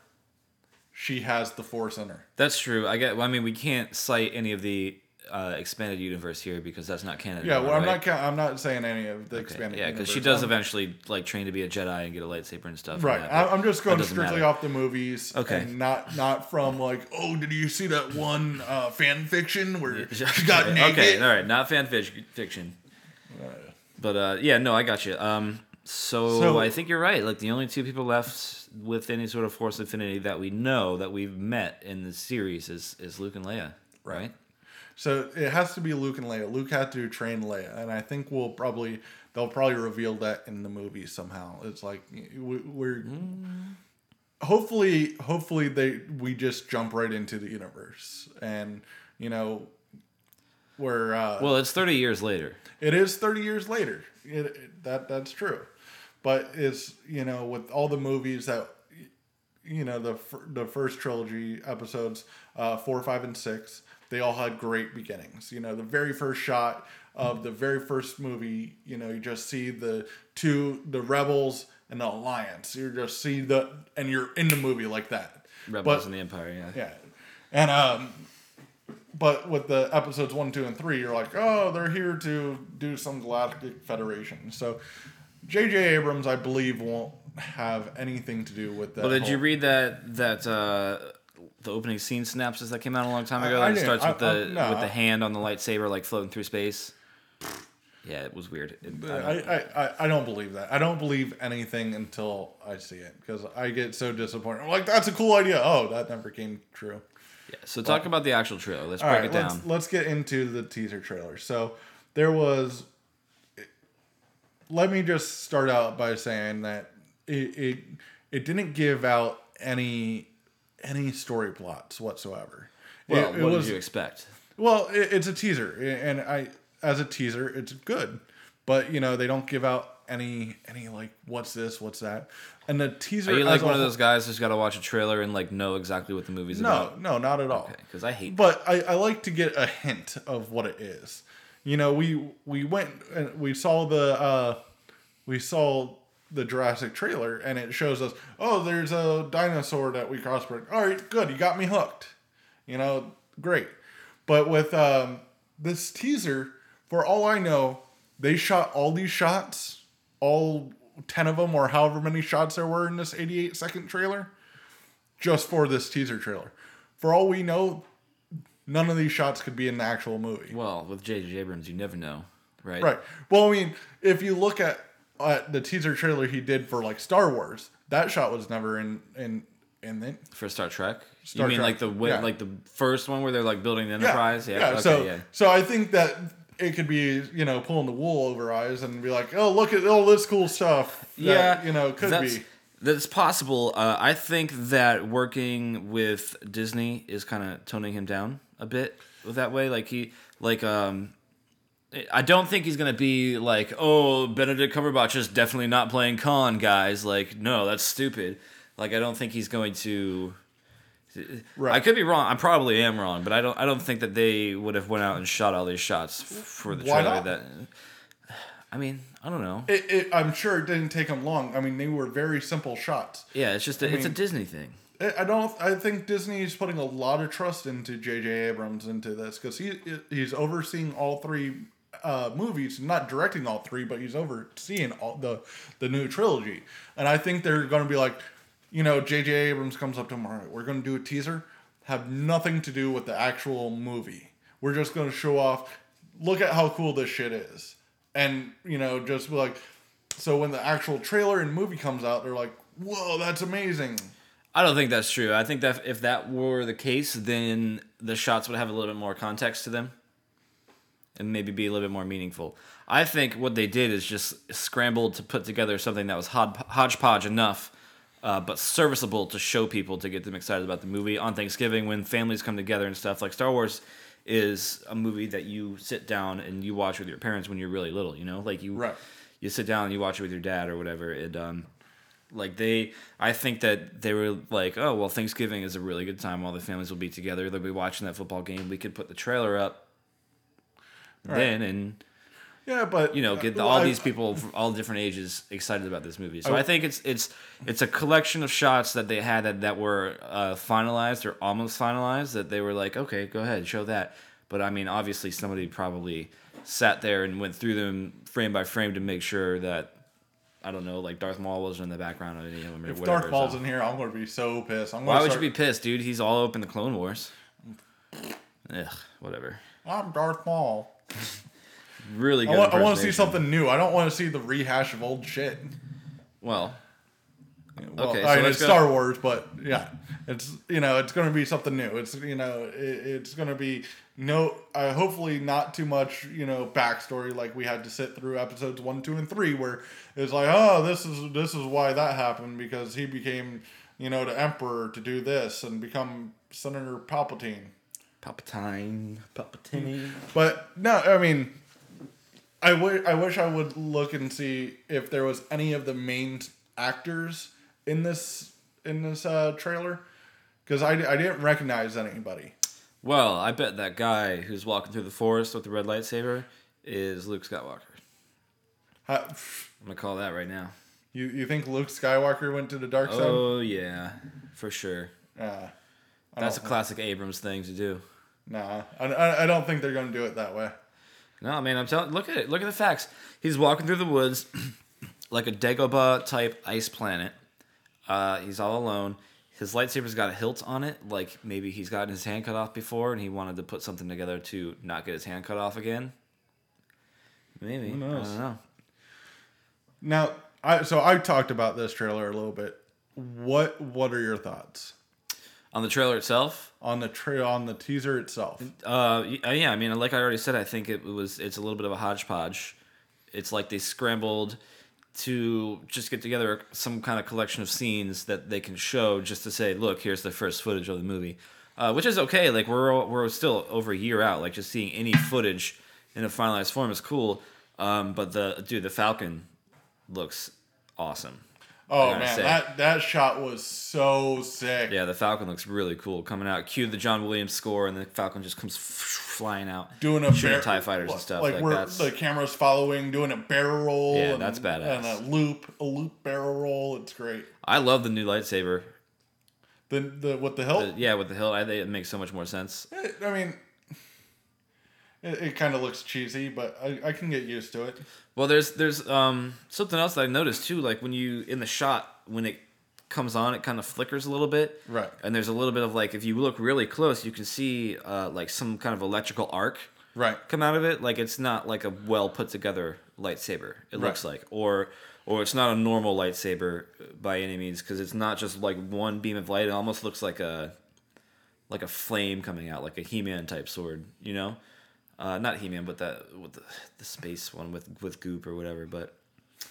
she has the Force in her. That's true. I get. Well, I mean, we can't cite any of the uh, expanded universe here because that's not canon. Yeah, anymore, well, I'm right? not. I'm not saying any of the Okay, expanded. Yeah, because she does I'm- eventually like train to be a Jedi and get a lightsaber and stuff. and Right, that, I- but I'm just going strictly matter. off the movies. Okay. and not not from like, oh, did you see that one uh, fan fiction where she Okay, got naked? Okay, all right, not fan fic- fiction. But uh, yeah, no, I got you. Um, so, So- I think you're right. Like the only two people left with any sort of force affinity that we know that we've met in the series is is Luke and Leia, right? So it has to be Luke and Leia. Luke had to train Leia, and I think we'll probably they'll probably reveal that in the movie somehow. It's like we, we're hopefully hopefully they we just jump right into the universe, and you know where uh, Well, it's 30 years later. it is thirty years later. It, it- that that's true, but it's you know with all the movies that you know the the first trilogy episodes uh, four five and six they all had great beginnings you know the very first shot of the very first movie you know you just see the two the rebels and the alliance you just see the and you're in the movie like that Rebels But- in the Empire. Yeah. Yeah, and um, but with the episodes one, two, and three, you're like, oh, they're here to do some Galactic Federation. So, J.J. Abrams, I believe, won't have anything to do with that. Well, did you read that that uh, the opening scene synopsis that came out a long time ago? I that didn't. starts I- with the I- no, with the hand on the lightsaber like floating through space. Yeah, it was weird. It- I don't- I, I, I, I don't believe that. I don't believe anything until I see it because I get so disappointed. I'm like, that's a cool idea. Oh, that never came true. yeah. So talk about the actual trailer. Let's break right, it down. let's, let's get into the teaser trailer. So there was. Let me just start out by saying that it it, it didn't give out any any story plots whatsoever. well, it, it what was did you expect? well, it, it's a teaser, and I as a teaser, it's good, but you know they don't give out any any like what's this, what's that, and the teaser. Are you like one of those guys who's got to watch a trailer and like know exactly what the movie's No, about? no, no, not at all. Because I hate. But I, I like to get a hint of what it is. You know, we we went and we saw the uh, we saw the Jurassic trailer, and it shows us, oh, there's a dinosaur that we crossbred. All right, good, you got me hooked. You know, great. But with um, this teaser, for all I know, they shot all these shots, all ten of them, or however many shots there were in this 88 second trailer, just for this teaser trailer. For all we know, none of these shots could be in the actual movie. Well, with J.J. Abrams, you never know, right? Right. Well, I mean, if you look at uh, the teaser trailer he did for like Star Wars, that shot was never in in in it. For Star Trek. Star you mean Trek, like the yeah. like the first one where they're like building the Enterprise? Yeah. Yeah. okay, so yeah. so I think that it could be you know pulling the wool over eyes and be like, oh look at all this cool stuff. That, yeah, You know, could that's, be. That's possible. Uh, I think that working with Disney is kind of toning him down a bit with that way. Like he, like um, I don't think he's gonna be like, oh, Benedict Cumberbatch is definitely not playing Khan, guys. Like, no, that's stupid. Like, I don't think he's going to. Right. I could be wrong. I probably am wrong, but I don't. I don't think that they would have went out and shot all these shots for the Why trailer. not? That. I mean, I don't know. It, it, I'm sure it didn't take them long. I mean, they were very simple shots. Yeah, it's just a, it's a Disney thing. I I don't. I think Disney is putting a lot of trust into J.J. Abrams into this because he he's overseeing all three uh, movies, not directing all three, but he's overseeing all the the new trilogy. And I think they're going to be like, you know, J.J. Abrams comes up to him. All right, we're going to do a teaser, have nothing to do with the actual movie. We're just going to show off. Look at how cool this shit is, and you know, just be like. So when the actual trailer and movie comes out, they're like, "Whoa, that's amazing!" I don't think that's true. I think that if that were the case, then the shots would have a little bit more context to them and maybe be a little bit more meaningful. I think what they did is just scrambled to put together something that was hod- hodgepodge enough, uh, but serviceable to show people to get them excited about the movie on Thanksgiving when families come together and stuff. Like Star Wars is a movie that you sit down and you watch with your parents when you're really little. You know, like you Right. you sit down and you watch it with your dad or whatever. It um, like they, I think that they were like, oh well, Thanksgiving is a really good time. All the families will be together. They'll be watching that football game. We could put the trailer up then and Yeah, but you know get the, all I- these people from all different ages excited about this movie. So I, think it's it's it's a collection of shots that they had that, that were uh, finalized or almost finalized that they were like, okay, go ahead, show that. But I mean, obviously, somebody probably sat there and went through them frame by frame to make sure that I don't know, like Darth Maul wasn't in the background of any of them or If whatever. Darth Maul's so- in here, I'm gonna be so pissed. I'm Why gonna would you be pissed, dude? He's all up in the Clone Wars. Ugh, whatever. I'm Darth Maul. Really good. I want, I want to see something new. I don't want to see the rehash of old shit. Well, Well, Okay, I so mean, it's go- Star Wars, but yeah, it's you know, it's gonna be something new. It's you know, it, it's gonna be no, uh, hopefully not too much you know backstory like we had to sit through episodes one, two, and three, where it's like, oh, this is this is why that happened because he became you know the emperor to do this and become Senator Palpatine. Palpatine, Palpatine. But no, I mean, I wi- I wish I would look and see if there was any of the main actors in this in this uh, trailer, because I, I didn't recognize anybody. Well, I bet that guy who's walking through the forest with the red lightsaber is Luke Skywalker. How, I'm gonna call that right now. you you think Luke Skywalker went to the dark side? Oh yeah, for sure. Yeah. That's a classic Abrams thing to do. Nah, I, I, I don't think they're gonna do it that way. No, man, I'm telling. Look at it. Look at the facts. He's walking through the woods, like a Dagobah type ice planet. Uh, he's all alone. His lightsaber's got a hilt on it, like maybe he's gotten his hand cut off before, and he wanted to put something together to not get his hand cut off again. Maybe. Who knows? I don't know. Now, I so I talked about this trailer a little bit. What what are your thoughts On the trailer itself, on the trail on the teaser itself? Uh, uh, yeah, I mean, like I already said, I think it was it's a little bit of a hodgepodge. It's like they scrambled to just get together some kind of collection of scenes that they can show just to say, look, here's the first footage of the movie, uh, which is okay. Like we're we're still over a year out. Like just seeing any footage in a finalized form is cool. Um, but the dude, the Falcon looks awesome. Oh man, say. that that shot was so sick. Yeah, the Falcon looks really cool coming out. Cue the John Williams score, and the Falcon just comes flying out, Doing a shooting bar- Tie fighters and stuff. Like, Like, where the camera's following, doing a barrel roll. Yeah, and, that's badass. And a loop, a loop barrel roll. It's great. I love the new lightsaber. The the with the hilt. The- yeah, with the hilt, I think it makes so much more sense. It- I mean, it, it kind of looks cheesy, but I, I can get used to it. Well, there's there's um something else that I noticed too. Like when you in the shot when it comes on, it kind of flickers a little bit. Right. And there's a little bit of like if you look really close, you can see uh, like some kind of electrical arc Right. come out of it. Like it's not like a well put together lightsaber. It looks like, or or it's not a normal lightsaber by any means because it's not just like one beam of light. It almost looks like a like a flame coming out, like a He-Man type sword. You know, uh, not He-Man, but that with the, the space one with with Goop or whatever. But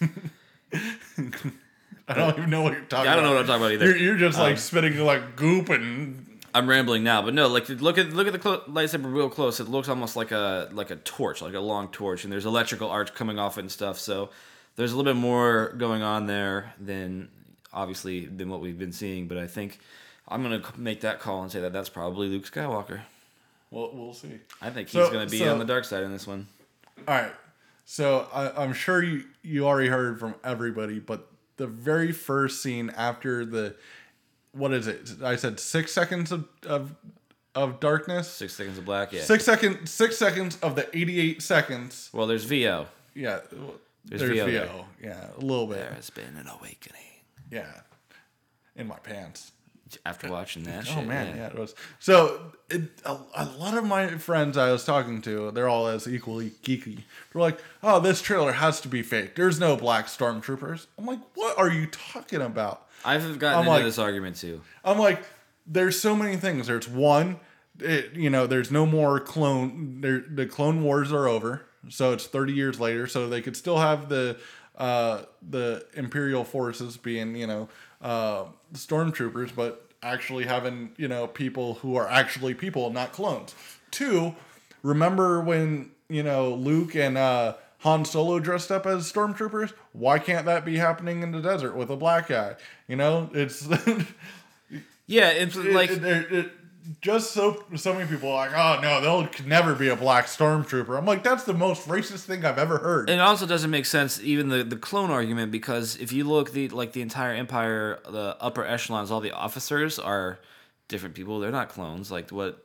I don't even know what you're talking. I don't know what I'm about. talking about either. You're, you're just like Um, spitting like goop and I'm rambling now, but no, like look at look at the clo- lightsaber real close. It looks almost like a like a torch, like a long torch, and there's electrical arc coming off it and stuff. So there's a little bit more going on there than obviously than what we've been seeing. But I think I'm gonna c- make that call and say that that's probably Luke Skywalker. We'll we'll see. I think he's gonna be so- on the dark side in this one. All right. So I, I'm sure you you already heard from everybody, but the very first scene after the what is it? I said six seconds of of, of darkness. Six seconds of black, yeah. Six second six seconds of the 88 seconds. Well, there's VO. Yeah. There's There's, VO VO. there. Yeah, a little bit. There has been an awakening Yeah. In my pants. After watching that. Oh shit, man, yeah. it was. So it, a, a lot of my friends I was talking to, they're all as equally geeky. They're like, "Oh, this trailer has to be fake. There's no black stormtroopers." I'm like, "What are you talking about?" I've gotten I'm into like- this argument too. I'm like, "There's so many things. There's one, it, you know, there's no more clone. There, the Clone Wars are over, so it's 30 years later. So they could still have the uh, the Imperial forces being, you know, uh, stormtroopers, but actually having, you know, people who are actually people, not clones. Two, remember when you know Luke and uh, Han Solo dressed up as stormtroopers? Why can't that be happening in the desert with a black guy? You know, it's Yeah, it's like it, it, it- just so so many people are like, oh no, could never be a black stormtrooper. I'm like, that's the most racist thing I've ever heard. And it also doesn't make sense even the, the clone argument because if you look the like the entire empire the upper echelons all the officers are different people they're not clones like what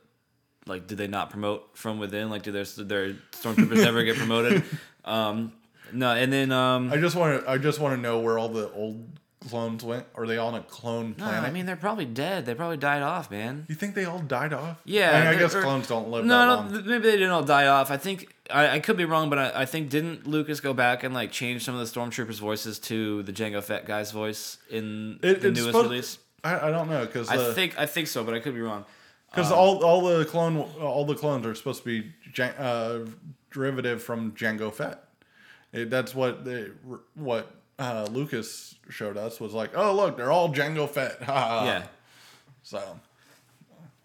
like did they not promote from within like do their their stormtroopers never get promoted um no and then um I just want to I just want to know where all the old clones went. Are they all on a clone planet? no. I mean they're probably dead they probably died off man you think they all died off? Yeah, I, mean, I guess or- clones don't live no, that no, maybe they didn't all die off. I think I, I could be wrong, but I, I think didn't Lucas go back and like change some of the stormtroopers' voices to the Jango Fett guy's voice in It- the newest supposed- release? I, I don't know because I think I think so, but I could be wrong. because all all the clone all the clones are supposed to be uh, derivative from Jango Fett. It, that's what they what uh, Lucas showed us was like, oh look, they're all Jango Fett. Yeah, So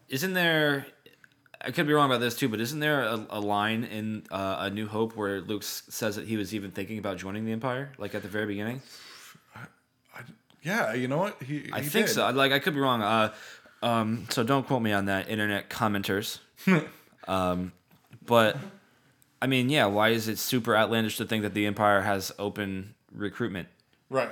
isn't there? I could be wrong about this too, but isn't there a, a line in uh, A New Hope where Luke says that he was even thinking about joining the Empire, like at the very beginning? yeah, you know what? He, I he think did. so. Like I could be wrong. Uh, um, so don't quote me on that, internet commenters. um, but I mean, yeah. Why is it super outlandish to think that the Empire has open recruitment? Right.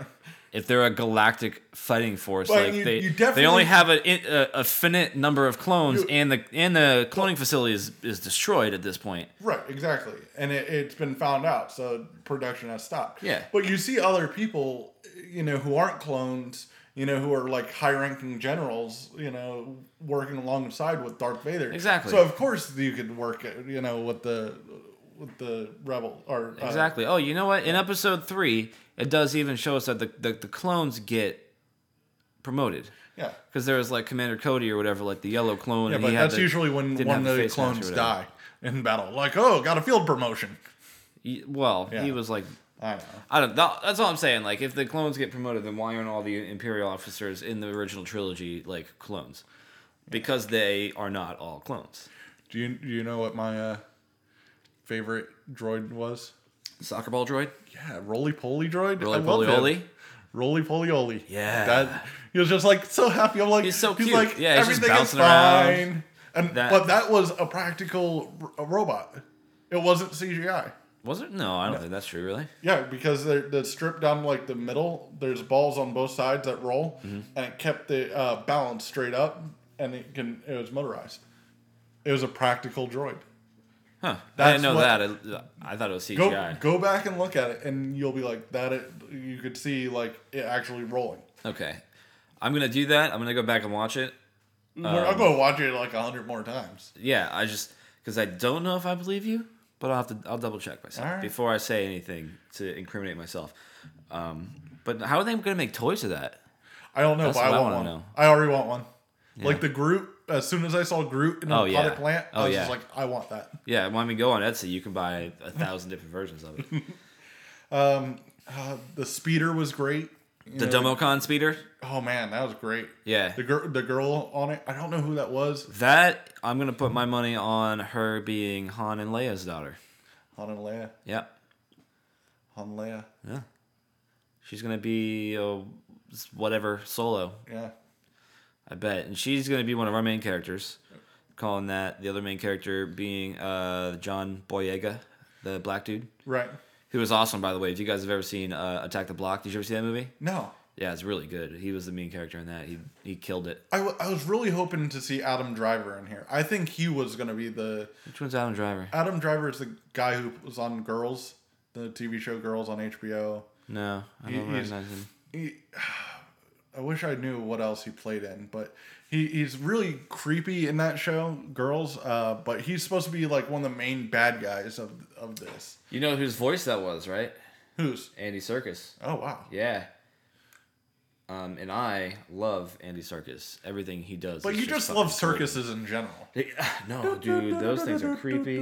If they're a galactic fighting force, like you- they you they only have a, a, a finite number of clones, You- and the and the cloning facility is, is destroyed at this point. Right, exactly. And it, it's been found out, so production has stopped. Yeah. But you see other people, you know, who aren't clones, you know, who are like high ranking generals, you know, working alongside with Darth Vader. Exactly. So of course you could work, you know, with the with the rebel or uh, Exactly. Oh, you know what? In episode three, it does even show us that the, the, the clones get promoted. Yeah. Because there was like Commander Cody or whatever, like the yellow clone. Yeah, and but he had that's the- usually when one of the the face mask or clones die in battle. Like, oh, got a field promotion. he- well, Yeah. he was like, I don't know. I don't. That, that's all I'm saying. Like, if the clones get promoted, then why aren't all the Imperial officers in the original trilogy like clones? Because they are not all clones. Do you do you know what my uh, favorite droid was? Soccer ball droid, Yeah, roly poly droid. roly poly oly. Roly poly oly. Yeah. That he was just like so happy. I'm like He's so cute. like Yeah, he's everything is bouncing around. fine. And That- but that was a practical r- a robot. It wasn't CGI. Was it? No, I don't think that's true. Really? Yeah, because they're, they're stripped down like the middle. There's balls on both sides that roll, Mm-hmm. and it kept the uh, balance straight up, and it can it was motorized. It was a practical droid. Huh? I didn't know what- that. I, I thought it was CGI. go back and look at it, and you'll be like that. It you could see like it actually rolling. Okay, I'm gonna do that. I'm gonna go back and watch it. I'll go watch it like a hundred more times. Yeah, I just because I don't know if I believe you, but I'll have to. I'll double check myself right. before I say anything to incriminate myself. Um, but how are they gonna make toys of that? I don't know, That's but I I want wanna one. know. I already want one. Like the Groot. As soon as I saw Groot in a Oh, potted yeah. plant, Oh, I was yeah. just like, I want that. Yeah, when we go on Etsy, you can buy a thousand different versions of it. Uh, the speeder was great. You The know, Domocon speeder. Oh man, that was great. Yeah, The girl, the girl on it. I don't know who that was. that I'm gonna put my money on her being Han and Leia's daughter. Han and Leia. Yeah. Han and Leia. Yeah. She's gonna be a whatever solo. Yeah. I bet, and she's gonna be one of our main characters. Calling that the other main character being uh, John Boyega, the black dude, Right. who was awesome by the way. If you guys have ever seen uh, Attack the Block, did you ever see that movie? No. Yeah, it's really good. He was the main character in that. He he killed it. I, w- I was really hoping to see Adam Driver in here. I think he was going to be the. Which one's Adam Driver? Adam Driver is the guy who was on Girls, the TV show Girls on HBO. No, I don't He- recognize him. He, I wish I knew what else he played in, but he, he's really creepy in that show, Girls. Uh, but he's supposed to be like one of the main bad guys of of this. You know whose voice that was, right? Who's? Andy Serkis. Oh wow. Yeah. Um, and I love Andy Serkis. Everything he does. But you just fucking love circuses in general. No, dude, those things are creepy.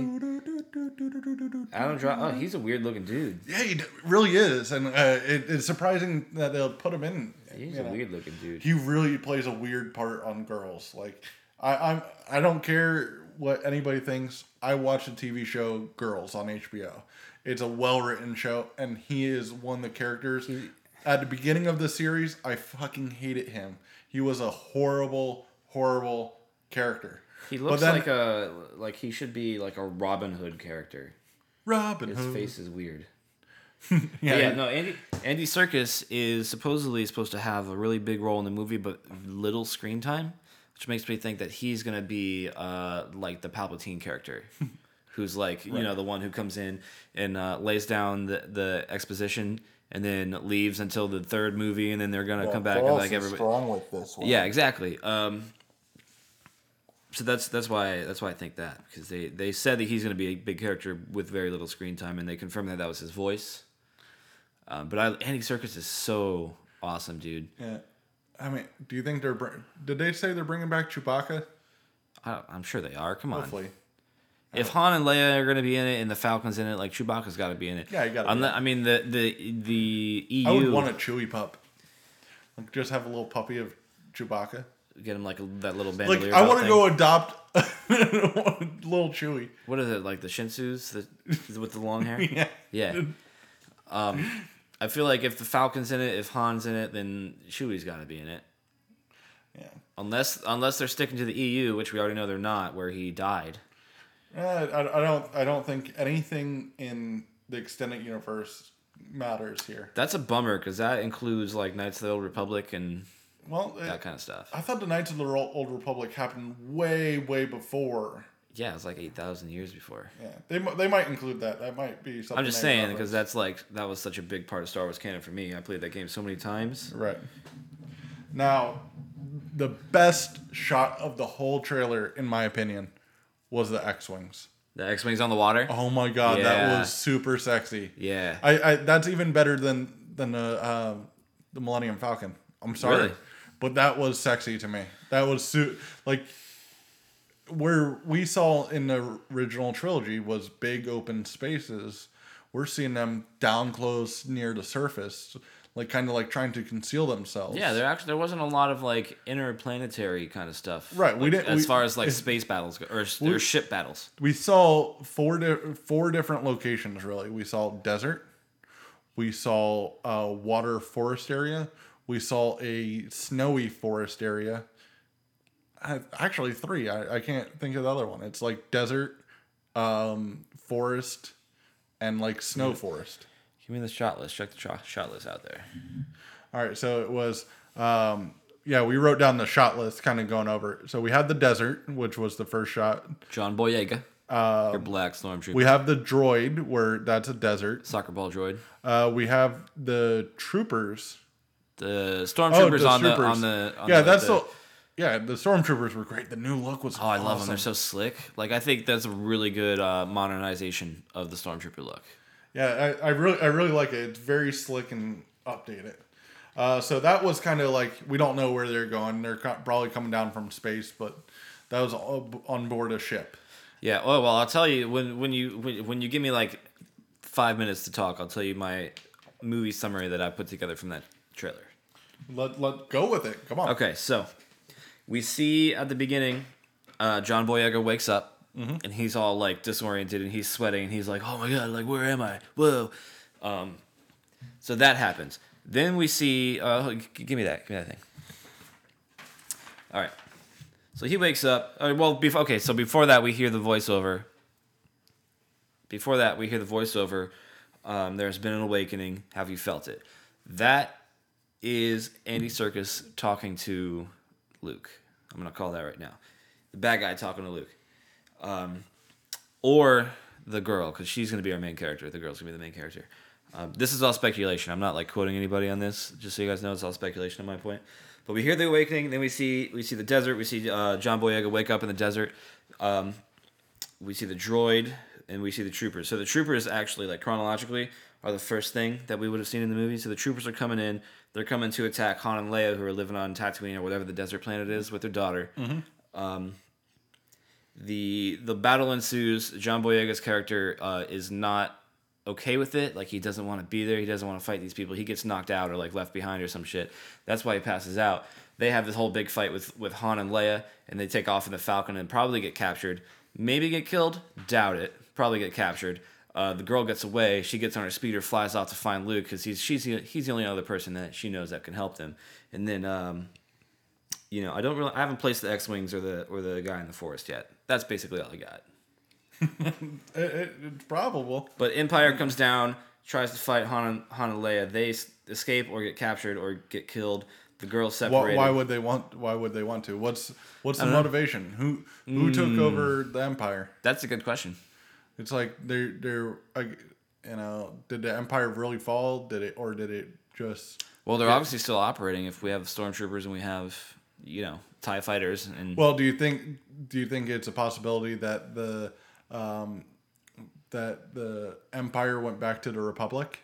Adam Driver. Oh, he's a weird looking dude. Yeah, he really is, and uh, it, it's surprising that they'll put him in. He's a know. weird looking dude. He really plays a weird part on Girls. Like I, I'm, I don't care what anybody thinks. I watch the TV show Girls on HBO. It's a well written show, and he is one of the characters. At the beginning of the series, I fucking hated him. He was a horrible, horrible character. He looks then- like a like he should be like a Robin Hood character. Robin Hood. His Hood. face is weird. Yeah, Yeah, yeah, no, Andy Andy Serkis is supposedly supposed to have a really big role in the movie, but little screen time, which makes me think that he's gonna be uh, like the Palpatine character, who's like you know the one who comes in and uh, lays down the, the exposition and then leaves until the third movie, and then they're gonna come back and like everybody. strong with this one. Yeah, exactly. Um, so that's that's why that's why I think that because they they said that he's going to be a big character with very little screen time, and they confirmed that that was his voice. Um, but I, Andy Serkis is so awesome, dude. Yeah. I mean, do you think they're? Br- Did they say they're bringing back Chewbacca? I, I'm sure they are. Come on. Hopefully. If Han and Leia are going to be in it, and the Falcon's in it, like Chewbacca's got to be in it. Yeah, you gotta be I mean, the the the EU. I would want a Chewie pup. Like, just have a little puppy of Chewbacca. get him like a, that little Like, bandolier. I want to go adopt a little Chewie. What is it like the Shih Tzus that with the long hair? Yeah. Yeah. Um, I feel like if the Falcon's in it, if Han's in it, then Chewie's got to be in it. Yeah. Unless unless they're sticking to the EU, which we already know they're not, where he died. Uh, I, I don't. I don't think anything in the extended universe matters here. That's a bummer because that includes like Knights of the Old Republic and Well, that kind of stuff. I thought the Knights of the Old Republic happened way, way before. Yeah, it's like eight thousand years before. Yeah, they they might include that. That might be something. I'm just saying because that's like that was such a big part of Star Wars canon for me. I played that game so many times. Right. Now, the best shot of the whole trailer, in my opinion, was the X-wings. The X wings on the water. Oh my god, Yeah. that was super sexy. Yeah. I, I that's even better than than the um, the Millennium Falcon. I'm sorry, Really? but that was sexy to me. That was su- like where we saw in the original trilogy was big open spaces. We're seeing them down close near the surface, like kind of like trying to conceal themselves. Yeah, there actually there wasn't a lot of like interplanetary kind of stuff. Right, we didn't- as we- far as like if- space battles go, or, s- or ship battles. we saw four di- four different locations really we saw desert we saw a water forest area we saw a snowy forest area I, actually three I, I can't think of the other one it's like desert um, forest and like snow forest Give me the shot list. Check the shot, shot list out there. all right so it was um, yeah we wrote down the shot list kind of going over it. so we had the desert which was the first shot John Boyega, your black stormtrooper, we have the droid where that's a desert soccer ball droid. Uh, we have the troopers. The Oh, stormtroopers the on the troopers. on the on yeah, the, that's the, the. Yeah, the stormtroopers were great. The new look was. Oh, I love them. They're so slick. Like I think that's a really good uh, modernization of the stormtrooper look. Yeah, I, I really, I really like it. It's very slick and updated. Uh, so that was kind of like we don't know where they're going. They're probably coming down from space, but that was on board a ship. Yeah. Oh well, I'll tell you when when you when, when you give me like five minutes to talk, I'll tell you my movie summary that I put together from that trailer. Let let go with it. Come on. Okay, so we see at the beginning, uh, John Boyega wakes up and he's all like disoriented and he's sweating and he's like, "Oh my god, like where am I? Whoa!" Um, so that happens. Then we see. Uh, g- give me that. Give me that thing. All right. So he wakes up. Uh, well, before okay. So before that, we hear the voiceover. Before that, we hear the voiceover. Um, There's been an awakening. Have you felt it? That is Andy Serkis talking to Luke. I'm gonna call that right now. The bad guy talking to Luke, um, or the girl, because she's gonna be our main character. The girl's gonna be the main character. Um, this is all speculation. I'm not like quoting anybody on this. Just so you guys know, it's all speculation on my point. But we hear the awakening. Then we see we see the desert. We see uh, John Boyega wake up in the desert. Um, we see the droid and we see the troopers. So the troopers actually, like chronologically, are the first thing that we would have seen in the movie. So the troopers are coming in. They're coming to attack Han and Leia, who are living on Tatooine or whatever the desert planet is, with their daughter. Um, the the battle ensues. John Boyega's character uh, is not okay with it. Like he doesn't want to be there. He doesn't want to fight these people. He gets knocked out or like left behind or some shit. That's why he passes out. They have this whole big fight with with Han and Leia, and they take off in the Falcon and probably get captured. Maybe get killed. Doubt it. Probably get captured. Uh, the girl gets away. She gets on her speeder, flies off to find Luke because he's she's the- he's the only other person that she knows that can help them. And then um, you know, I don't really, I haven't placed the X wings or the or the guy in the forest yet. That's basically all I got. It, it, it's probable. But Empire comes down, tries to fight Han Han and Leia. They escape or get captured or get killed. The girls Why, separated. why would they want? Why would they want to? What's what's the don't know. motivation? Who who took over the empire? That's a good question. It's like they're they're like, you know, did the empire really fall? Did it or did it just? Well, they're obviously still operating. If we have stormtroopers and we have, you know, Tie fighters and Well, do you think do you think it's a possibility that the um, that the empire went back to the republic,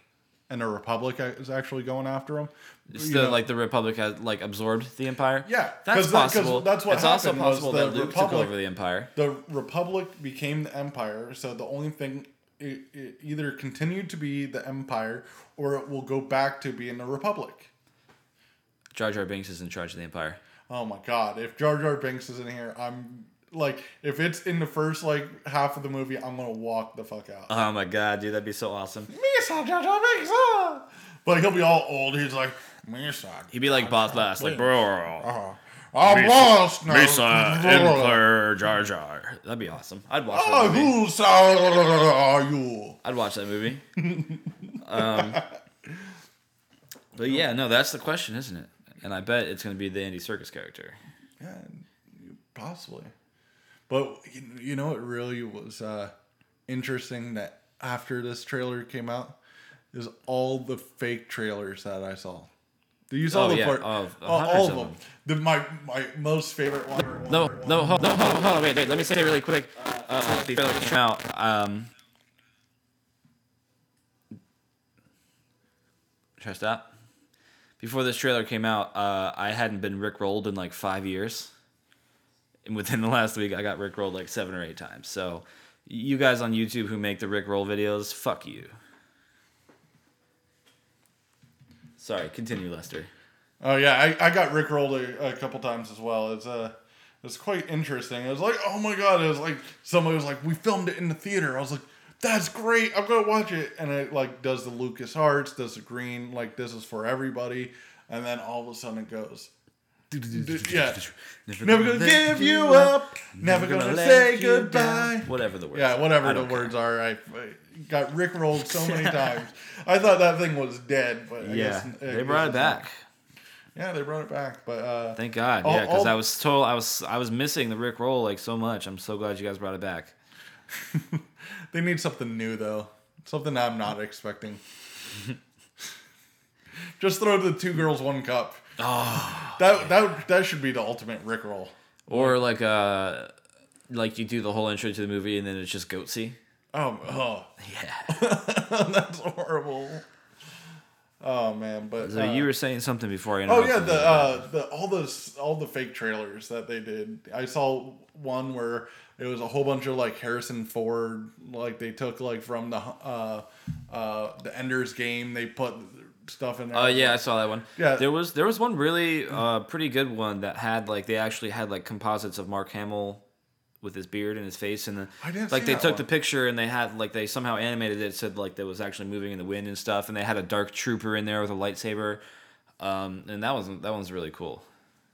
and the republic is actually going after them? It's the, like the Republic has like absorbed the Empire. Yeah, that's that- possible. that's what It's also possible the that Luke took Republic- over the Empire. the republic became the empire. So the only thing. It, it either continued to be the empire or it will go back to being the republic. Jar Jar Binks is in charge of the Empire. Oh my god! If Jar Jar Binks is in here, I'm like, if it's in the first like half of the movie, I'm gonna walk the fuck out. Oh my god, dude, that'd be so awesome. Misa Jar Jar Binks, ah! but he'll be all old. He's like, Misa. He'd be like Boss Blast, like bro. Uh, I'm lost now. Empire Jar Jar. That'd be awesome. I'd watch that movie. who are you? I'd watch that movie. Um, but yeah, no, that's the question, isn't it? And I bet it's going to be the Andy Serkis character. Yeah, possibly. But you, you know, it really was uh, interesting that after this trailer came out, is all the fake trailers that I saw. You saw Oh, the yeah. part, Oh, all, all of of them. The, my my most favorite one. No, no, hold, no, hold, on, hold on, wait, wait. Let me say it really quick. Uh, before it came out, um, should I stop? Before this trailer came out, uh, I hadn't been rickrolled in like five years. And within the last week, I got rickrolled like seven or eight times. So, you guys on YouTube who make the rickroll videos, fuck you. Sorry, continue, Lester. Oh yeah, I, I got rickrolled a, a couple times as well. It's uh it's quite interesting. It was like, oh my god, it was like somebody was like, we filmed it in the theater. I was like, that's great. I'm gonna watch it. And it like does the Lucas Arts, does the green, like this is for everybody, and then all of a sudden it goes. Yeah. Never gonna give you up. Never gonna say goodbye. Whatever the word. Yeah, whatever the care. words are. I, got rickrolled so many times. I thought that thing was dead, but I Yeah, guess, they brought it back. Yeah, they brought it back. But uh, Thank God. All- Yeah, because I was told I was I was missing the Rick Roll like so much. I'm so glad you guys brought it back. They need something new though. Something I'm not expecting. Just throw the two girls one cup. Oh, That that that should be the ultimate Rickroll. or like uh, like you do the whole intro to the movie and then it's just goatsy. Oh, oh, Yeah. that's horrible. Oh man, but So uh, you were saying something before I Oh yeah, the uh, the all the all the fake trailers that they did. I saw one where it was a whole bunch of like Harrison Ford, like they took like from the uh, uh, the Ender's Game. They put stuff in there. Oh yeah, I saw that one. Yeah. There was there was one really uh pretty good one that had like they actually had like composites of Mark Hamill with his beard and his face and the I didn't like they that took one. the picture and they had like they somehow animated it said like that was actually moving in the wind and stuff and they had a dark trooper in there with a lightsaber. Um, and that was that one's really cool.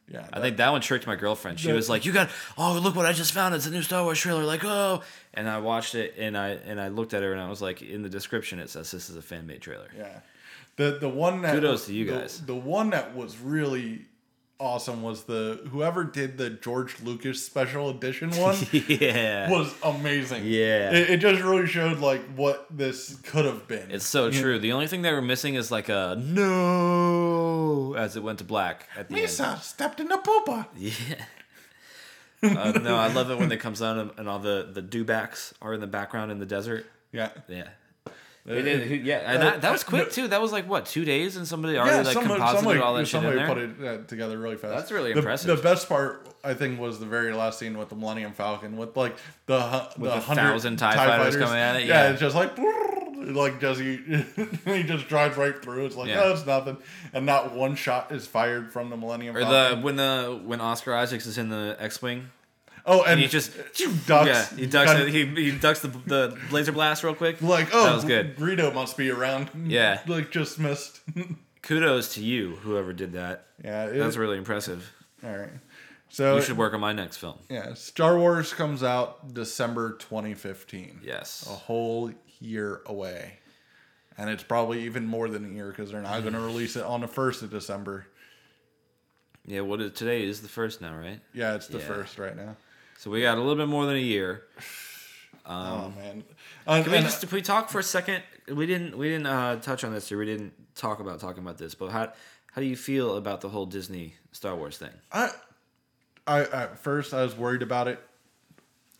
yeah. I think that one tricked my girlfriend. She The- was like, "You got oh look what I just found! It's a new Star Wars trailer!" Like oh, and I watched it and I and I looked at her and I was like, in the description it says this is a fan made trailer. Yeah. The the one that Kudos to you the- guys. The, one that was really awesome was the whoever did the George Lucas special edition one yeah, was amazing. Yeah. It, it just really showed like what this could have been. It's so You- true. The only thing they were missing is like a no as it went to black at the end. Lisa stepped in the poopa. Yeah. uh, no, I love it when it comes on and- and all the the dewbacks are in the background in the desert. Yeah. Yeah. They did, who- yeah, and that, that was quick too. That was like what two days, and somebody already Yeah, like somebody, composited somebody, all that shit in somebody there. put it uh, together really fast. That's really The- impressive. The best part, I think, was the very last scene with the Millennium Falcon, with like the With the thousand TIE fighters coming at it, Yeah, yeah. it's just like like just he, he just drives right through. It's like Yeah. oh, it's nothing, and not one shot is fired from the Millennium Or Falcon. the when the when Oscar Isaacs is in the X-wing, oh, and, and he just ducks. yeah he ducks kind it, he, he ducks the, the laser blast real quick. like oh, that was good. Greedo must be around. Yeah. like just missed. Kudos to you, whoever did that. yeah, it, That's really impressive. all right. So You should work on my next film. Yeah, Star Wars comes out December 2015. Yes. A whole year away. And it's probably even more than a year because they're not going to release it on the 1st of December. Yeah. What is today is the first now, right? Yeah, it's the Yeah. first right now. So we got a little bit more than a year. oh, man. Uh, Can we just if we talk for a second? We didn't we didn't uh, touch on this or we didn't talk about talking about this. But how how do you feel about the whole Disney Star Wars thing? I, I, at first, I was worried about it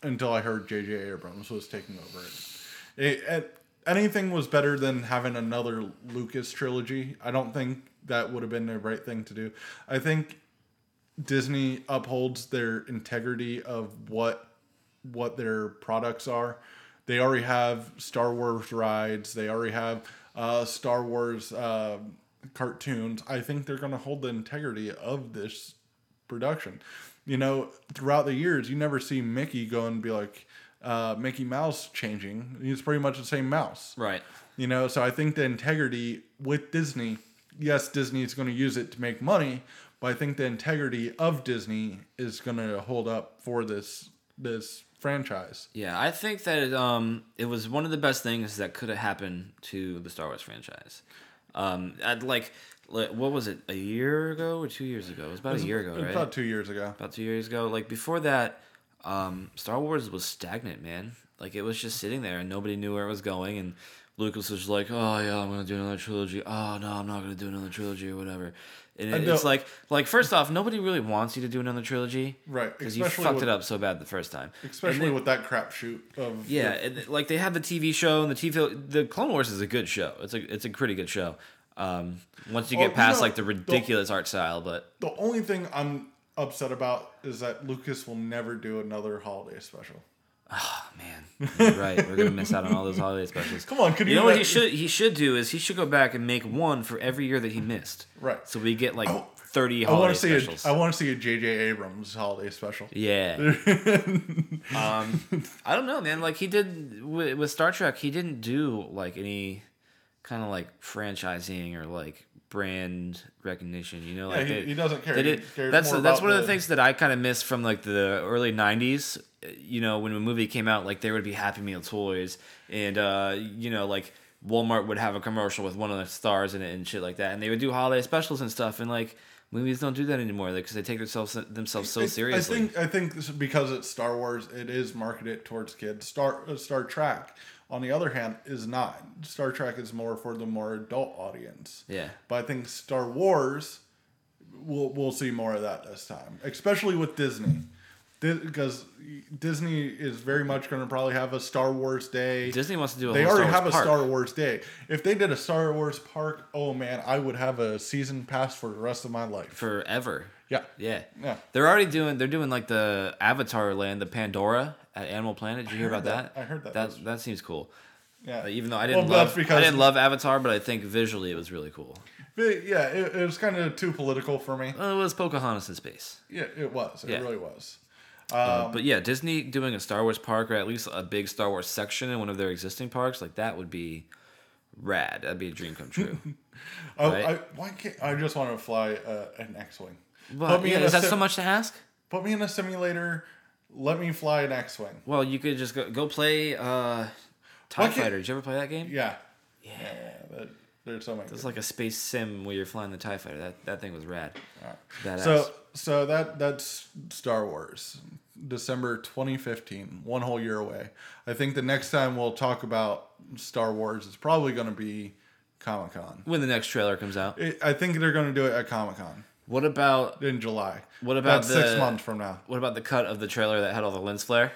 until I heard J.J. Abrams was taking over it. it, it anything was better than having another Lucas trilogy. I don't think that would have been the right thing to do. I think Disney upholds their integrity of what what their products are. They already have Star Wars rides. They already have uh, Star Wars uh, cartoons. I think they're going to hold the integrity of this production. You know, throughout the years, you never see Mickey go and be like uh, Mickey Mouse changing. He's pretty much the same mouse. Right. You know, so I think the integrity with Disney, yes, Disney is going to use it to make money, but I think the integrity of Disney is going to hold up for this this franchise. Yeah, I think that it, um, it was one of the best things that could have happened to the Star Wars franchise. Um, I'd like, like, what was it, a year ago or two years ago? It was about a year ago, right? About two years ago. about two years ago. Like before that, um, Star Wars was stagnant, man. Like it was just sitting there and nobody knew where it was going. And Lucas was like, "Oh yeah, I'm gonna do another trilogy. Oh no, I'm not gonna do another trilogy or whatever." And it, it's like, like first off, nobody really wants you to do another trilogy, Right, Because you fucked with- it up so bad the first time. Especially then- with that crap shoot of yeah, and, like they have the TV show and the TV. The Clone Wars is a good show. It's a it's a pretty good show. Um, once you Oh, get you past know, like the the- ridiculous art style, but The only thing I'm upset about is that Lucas will never do another holiday special. Man, you're right, we're gonna miss out on all those holiday specials. Come on, could You you know what he should he should do is he should go back and make one for every year that he missed. Right. So we get like Oh, thirty I want holiday to see specials. a, I want to see a J.J. Abrams holiday special. yeah. um, I don't know, man. Like he did with, with Star Trek, he didn't do like any kind of like franchising or like brand recognition. You know, Yeah, like he, they- he doesn't care. did- that's that's one of the things that I kind of missed from like the early '90s. You know, when a movie came out, like there would be Happy Meal toys, and uh, you know, like Walmart would have a commercial with one of the stars in it and shit like that, and they would do holiday specials and stuff. And like movies don't do that anymore because they take themselves themselves so I- seriously. I think I think because it's Star Wars, it is marketed towards kids. Star uh, Star Trek, on the other hand, is not. Star Trek is more for the more adult audience. yeah. But I think Star Wars, we'll we'll see more of that this time, especially with Disney, because Disney is very much going to probably have a Star Wars day. Disney wants to do a They already Star have a park. Star Wars day. If they did a Star Wars park, oh man, I would have a season pass for the rest of my life. forever. Yeah. Yeah. Yeah. They're already doing. They're doing like the Avatar land, the Pandora at Animal Planet. Did you hear about that. that? I heard that. That that seems cool. Yeah. Uh, even though I didn't that's love, because- I didn't love Avatar, but I think visually it was really cool. But yeah, it, it was kind of too political for me. Well, it was Pocahontas in space. Yeah, it was. It Yeah. really was. Uh, Um, but yeah, Disney doing a Star Wars park or at least a big Star Wars section in one of their existing parks, like that would be rad. That'd be a dream come true. I, right? I, why can't I just want to fly uh, an X-wing? yeah, is that sim- so much to ask? Put me in a simulator. Let me fly an X-wing. Well, you could just go go play uh, TIE Fighter. Did you ever play that game? Yeah. Yeah. that, so. It's like a space sim where you're flying the Tie Fighter. That that thing was rad. Badass. So so that that's Star Wars, December 2015, one whole year away. I think the next time we'll talk about Star Wars is probably going to be Comic Con. when the next trailer comes out, I think they're going to do it at Comic Con what about in July. What about that's six months from now? what about the cut of the trailer that had all the lens flare?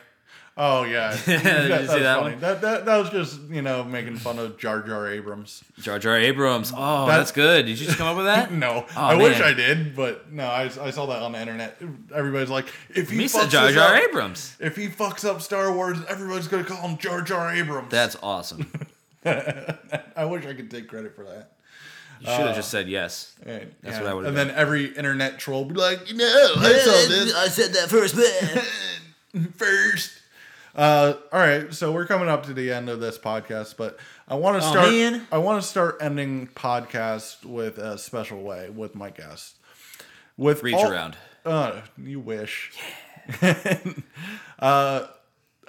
Oh yeah, Did you see was that funny. one? That, that that was just you know making fun of Jar Jar Abrams. Jar Jar Abrams. Oh, That- that's good. Did you just come up with that? No, Oh, I wish. I did, but no, I, I saw that on the internet. Everybody's like, if he Misa fucks Jar Jar up- Abrams. if he fucks up Star Wars, everybody's gonna call him Jar Jar Abrams. That's awesome. I wish I could take credit for that. You should have uh, just said yes. Right, That's yeah. what I would've And done. then every internet troll would be like, you know, I saw this I said that first. Man. first. Uh, all right, so we're coming up to the end of this podcast, but I want to Oh, start. man. I want to start ending podcast with a special way with my guest. With Reach all- around. Uh, you wish. uh,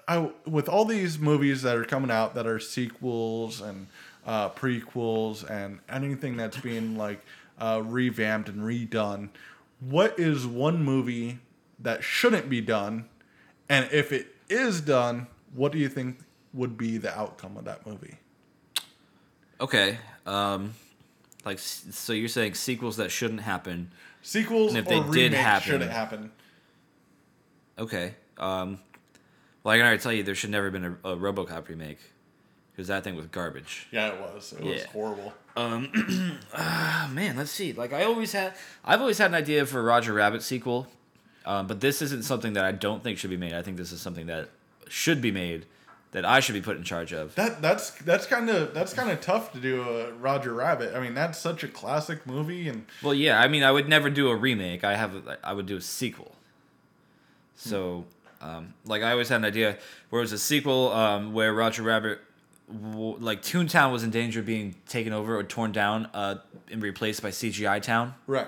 I with all these movies that are coming out that are sequels and uh, prequels and anything that's being like uh, revamped and redone. What is one movie that shouldn't be done, and if it is done, what do you think would be the outcome of that movie? Okay. Um, like so, you're saying sequels that shouldn't happen. Sequels And if or they did happen- shouldn't happen. Okay. Um, well, I can already tell you there should never have been a, a RoboCop remake because that thing was garbage. Yeah, it was. It was Yeah. horrible. Oh, man, let's see. Like I always had, I've always had an idea for a Roger Rabbit sequel, um, but this isn't something that I don't think should be made. I think this is something that should be made, that I should be put in charge of. That that's that's kind of that's kind of tough to do a Roger Rabbit. I mean, that's such a classic movie, and Well, yeah, I mean, I would never do a remake. I have, a, I would do a sequel. So, um, like, I always had an idea where it was a sequel um, where Roger Rabbit, w- like, Toontown was in danger of being taken over or torn down uh, and replaced by CGI Town. right,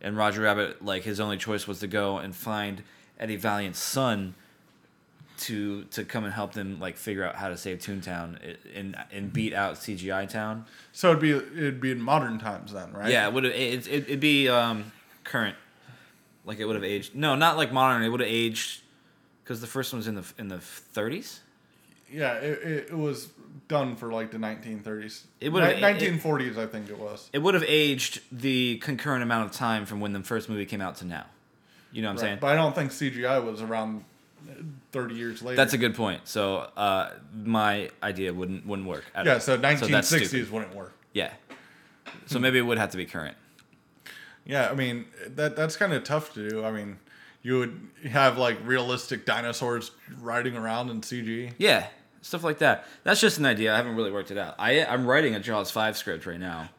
and Roger Rabbit, like his only choice was to go and find Eddie Valiant's son, to to come and help them like figure out how to save Toontown and and beat out CGI Town. So it'd be it'd be in modern times then, right? Yeah, it would it, it, it'd be um, current, like it would have aged. No, not like modern. It would have aged because the first one was in the in the 30s. Yeah, it, it was done for like the 1930s. It would've- Ni- 1940s, I think it was. It would have aged the concurrent amount of time from when the first movie came out to now. You know what I'm Right, saying? But I don't think CGI was around 30 years later. That's a good point. So uh, my idea wouldn't wouldn't work. at yeah. all. So that's 1960s stupid. wouldn't work. Yeah. So maybe it would have to be current. Yeah, I mean that that's kind of tough to do. I mean, you would have like realistic dinosaurs riding around in CG. Yeah, stuff like that. That's just an idea. I haven't really worked it out. I I'm writing a Jaws five script right now.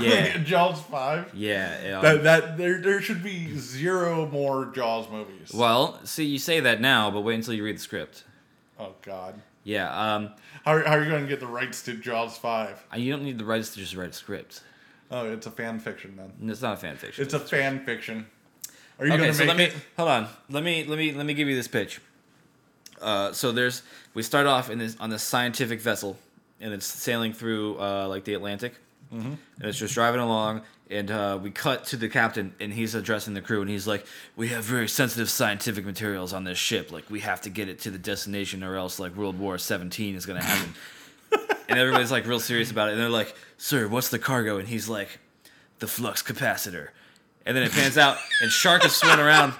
Yeah. Jaws five. Yeah. um, That that there there should be zero more Jaws movies. well, see, you say that now, but wait until you read the script. Oh God. Yeah. Um. How, how are you going to get the rights to Jaws five? You don't need the rights to just write a script. Oh, it's a fan fiction then. It's not a fan fiction. It's a fan fiction. Are you okay, going to so make let me it? hold on. Let me let me let me give you this pitch. Uh, so there's we start off in this on this scientific vessel, and it's sailing through uh, like the Atlantic, Mm-hmm. and it's just driving along. And uh, we cut to the captain, and he's addressing the crew, and he's like, "We have very sensitive scientific materials on this ship. Like we have to get it to the destination, or else like World War 17 is gonna happen." and everybody's like real serious about it, and they're like, "Sir, what's the cargo?" And he's like, "The flux capacitor." And then it pans out, and Shark is swimming around.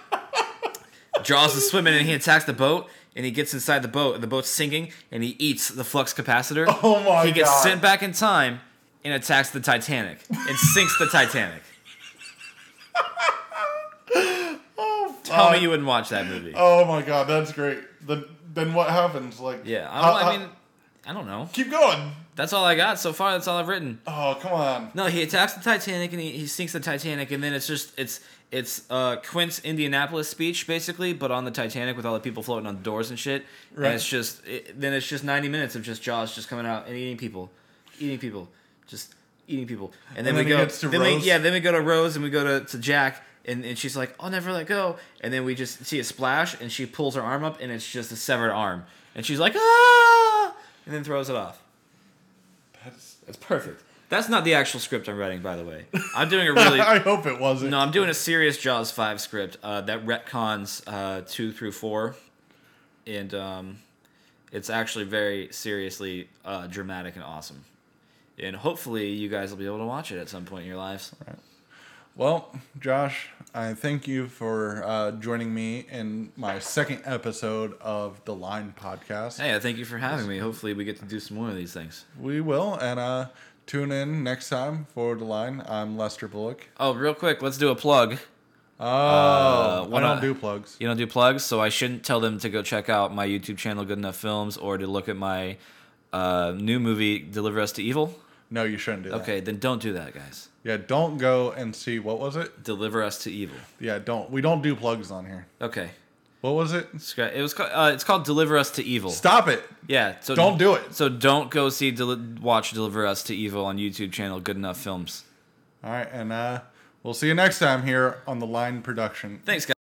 Jaws is swimming, and he attacks the boat, and he gets inside the boat, and the boat's sinking, and he eats the flux capacitor. Oh my god. He gets God. sent back in time and attacks the Titanic and sinks the Titanic. Oh, Tell me you wouldn't watch that movie. Oh my God, that's great. Then then what happens? Like Yeah, I, how- I how- mean, I don't know. keep going. That's all I got so far. That's all I've written. Oh come on. No, he attacks the Titanic and he, he sinks the Titanic, and then it's just it's it's uh, Quint's Indianapolis speech basically, but on the Titanic with all the people floating on doors and shit. Right. And it's just it, then it's just ninety minutes of just Jaws just coming out and eating people, eating people, just eating people, and then And we then he go. to then we, Rose. yeah, then we go to Rose and we go to, to Jack. And, and she's like, I'll never let go. And then we just see a splash, and she pulls her arm up, and it's just a severed arm. And she's like, ah! And then throws it off. That's, That's perfect. That's not the actual script I'm writing, by the way. I'm doing a really I hope it wasn't. no. I'm doing a serious Jaws five script uh, that retcons uh, two through four, and um, it's actually very seriously uh, dramatic and awesome. And hopefully, you guys will be able to watch it at some point in your lives. Right. Well, Josh, I thank you for uh, joining me in my second episode of the Line podcast. Hey, I thank you for having me. Hopefully, we get to do some more of these things. We will, and uh, tune in next time for the Line. I'm Lester Bullock. Oh, real quick, let's do a plug. Oh, I wanna- don't do plugs. You don't do plugs, so I shouldn't tell them to go check out my YouTube channel, Good Enough Films, or to look at my uh, new movie, Deliver Us to Evil. No, you shouldn't do that. Okay, then don't do that, guys. Yeah, don't go and see what was it? Deliver Us to Evil. Yeah, don't. We don't do plugs on here. Okay, What was it? It was called, uh, it's called Deliver Us to Evil. Stop it. Yeah, so Don't do it. So don't go see Deli- watch Deliver Us to Evil on YouTube channel Good Enough Films. All right, and uh, we'll see you next time here on the Line production. Thanks, guys.